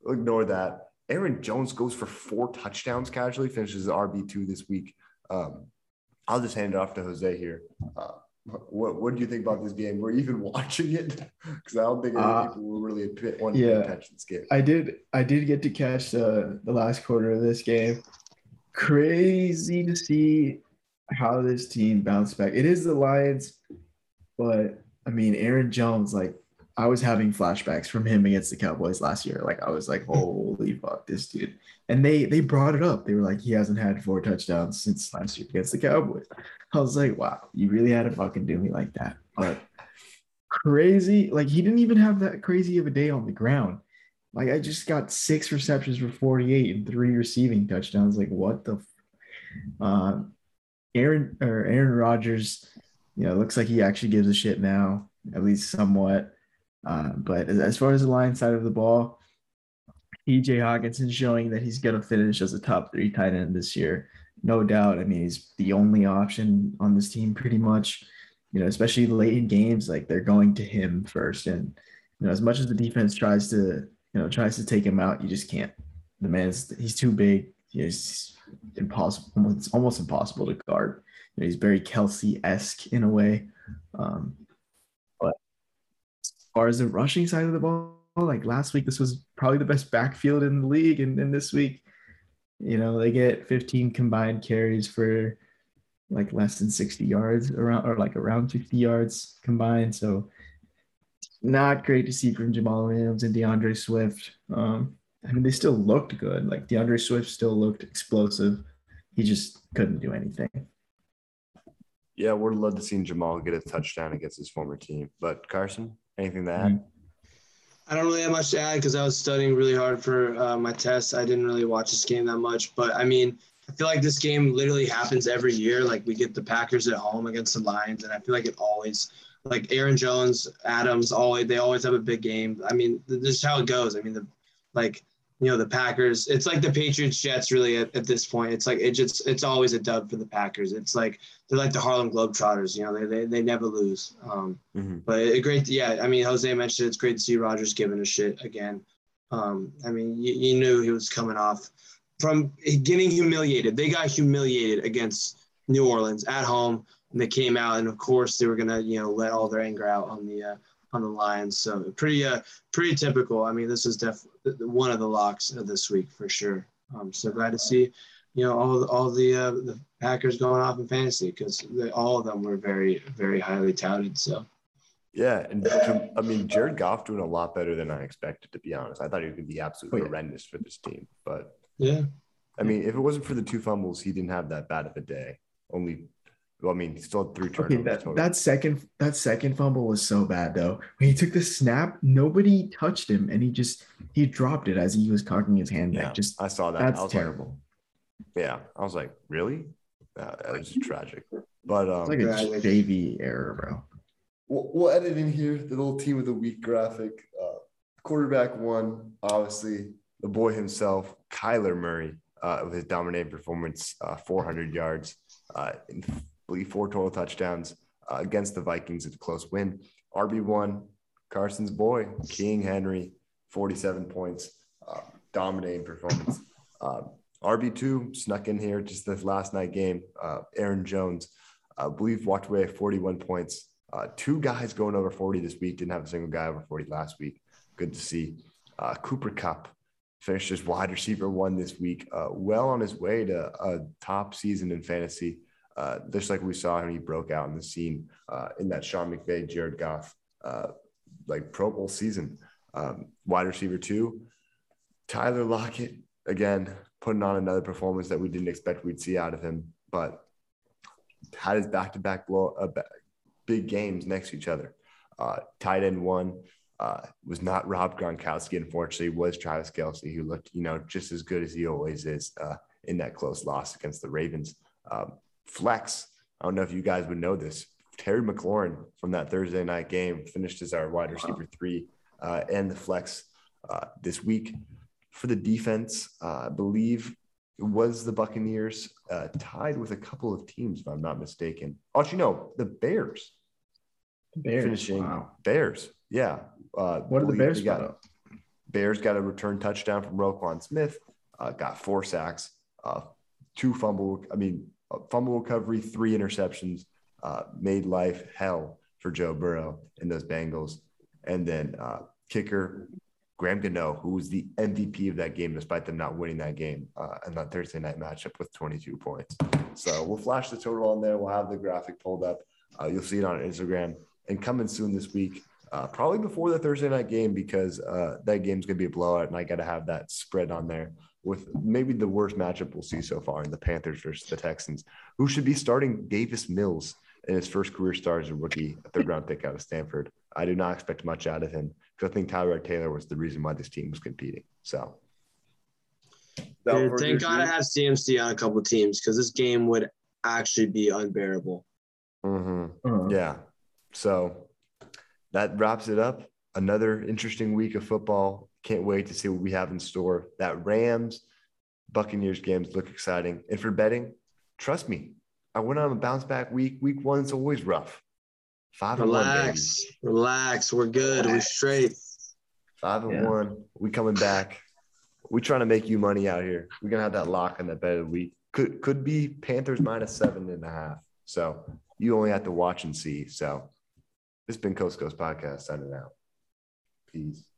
ignore that. Aaron Jones goes for four touchdowns casually, finishes RB two this week. Um, I'll just hand it off to Jose here. Uh, what what do you think about this game? Were you even (laughs) watching it? Because I don't think any Uh, people were really pay, wanting to yeah. pay attention to this game. I did I did get to catch the the last quarter of this game. Crazy to see how this team bounced back. It is the Lions, but I mean Aaron Jones, like I was having flashbacks from him against the Cowboys last year. Like I was like, holy fuck, this dude. And they they brought it up. They were like, he hasn't had four touchdowns since last year against the Cowboys. I was like, wow, you really had to fucking do me like that. But crazy, like he didn't even have that crazy of a day on the ground. Like I just got six receptions for 48 and three receiving touchdowns. Like what the f- uh Aaron or Aaron Rodgers, you know, looks like he actually gives a shit now, at least somewhat. Uh, but as, far as the line side of the ball, TJ Hockenson showing that he's gonna finish as a top three tight end this year. No doubt. I mean, he's the only option on this team pretty much. You know, especially late in games, like they're going to him first. And you know, as much as the defense tries to you know, tries to take him out, you just can't. The man's he's too big. He's impossible. It's almost impossible to guard. You know, he's very Kelce esque in a way. Um, but as far as the rushing side of the ball, like last week, this was probably the best backfield in the league, and, and this week, you know, they get 15 combined carries for like less than 60 yards around, or like around 50 yards combined. So not great to see from Jamaal Williams and D'Andre Swift. Um, I mean, they still looked good. Like D'Andre Swift still looked explosive. He just couldn't do anything. Yeah, we're love to see Jamaal get a touchdown against his former team. But Carson, anything to add? I don't really have much to add because I was studying really hard for uh, my test. I didn't really watch this game that much, but I mean, I feel like this game literally happens every year. Like we get the Packers at home against the Lions, and I feel like it always, like Aaron Jones, Adams, always they always have a big game. I mean, this is how it goes. I mean, the like you know the Packers. It's like the Patriots Jets really at, at this point. It's like it just it's always a dub for the Packers. It's like they're like the Harlem Globetrotters. You know, they they, they never lose. Um, Mhm. but it, great, yeah. I mean, Jose mentioned it's great to see Rodgers giving a shit again. Um, I mean, you, you knew he was coming off from getting humiliated. They got humiliated against New Orleans at home, and they came out, and of course they were gonna, you know, let all their anger out on the uh, on the Lions. So pretty, uh, pretty typical. I mean, this is definitely one of the locks of this week for sure. I'm so glad to see, you know, all all the uh, the Packers going off in fantasy because all of them were very, very highly touted. So. Yeah, and I mean Jared Goff doing a lot better than I expected. To be honest, I thought he was going to be absolutely Oh, yeah. horrendous for this team. But Yeah. I mean, if it wasn't for the two fumbles, he didn't have that bad of a day. Only, well, I mean, still three turnovers Okay, that, total. that second that second fumble was so bad though. When he took the snap, nobody touched him, and he just he dropped it as he was cocking his hand yeah, back. Just I saw that. I that's was like, terrible. yeah, I was like, really? Uh, that was tragic. But um, It's like a Tragic. JV error, bro. We'll, we'll edit in here the little team of the week graphic. Uh, quarterback one, obviously the boy himself, Kyler Murray, uh, with his dominating performance, uh, 400 yards, uh, and I believe four total touchdowns uh, against the Vikings. It's a close win. RB one, Carson's boy, King Henry, 47 points, uh, dominating performance. Uh, RB two snuck in here just this last night game. Uh, Aaron Jones, I believe, walked away at 41 points. Uh, two guys going over 40 this week. Didn't have a single guy over 40 last week. Good to see. Uh, Cooper Kupp finished as wide receiver one this week. Uh, well on his way to a top season in fantasy. Uh, just like we saw him, he broke out in the scene uh, in that Sean McVay, Jared Goff, uh, like Pro Bowl season. Um, wide receiver two, Tyler Lockett again putting on another performance that we didn't expect we'd see out of him. But had his back to back blow uh, big games next to each other. Uh, tight end one uh, was not Rob Gronkowski, unfortunately, was Travis Kelce, who looked, you know, just as good as he always is in that close loss against the Ravens. Um, flex, I don't know if you guys would know this. Terry McLaurin from that Thursday night game finished as our wide receiver three uh, and the flex uh, this week. For the defense, uh, I believe it was the Buccaneers uh, tied with a couple of teams, if I'm not mistaken. Oh, you know, the Bears. Bears. Finishing Wow. Bears. Yeah. Uh, What did the Bears got up? Bears got a return touchdown from Roquan Smith, uh, got four sacks, uh, two fumble, I mean, fumble recovery, three interceptions, uh, made life hell for Joe Burrow and those Bengals. And then uh, kicker Graham Gano, who was the MVP of that game, despite them not winning that game uh, in that Thursday night matchup with 22 points. So we'll flash the total on there. We'll have the graphic pulled up. Uh, you'll see it on Instagram and coming soon this week uh, probably before the Thursday night game because uh, that game's going to be a blowout, and I got to have that spread on there with maybe the worst matchup we'll see so far in the Panthers versus the Texans, who should be starting Davis Mills in his first career start as a rookie, a third round pick out of Stanford. I do not expect much out of him because I think Tyrod Taylor was the reason why this team was competing. So, without Dude, further thank God I ado- have CMC on a couple teams because this game would actually be unbearable. Mm-hmm. Uh, Yeah. So that wraps it up. Another interesting week of football. Can't wait to see what we have in store. That Rams Buccaneers games look exciting. And for betting, trust me, I went on a bounce back week. Week one is always rough. Five and one. Relax, relax. We're good. We're straight. Five and Yeah. one. We coming back. We trying to make you money out here. We're gonna have that lock on that bet of the week. Could could be Panthers minus seven and a half. So you only have to watch and see. So this has been Coast Coast Podcast signing out. Peace.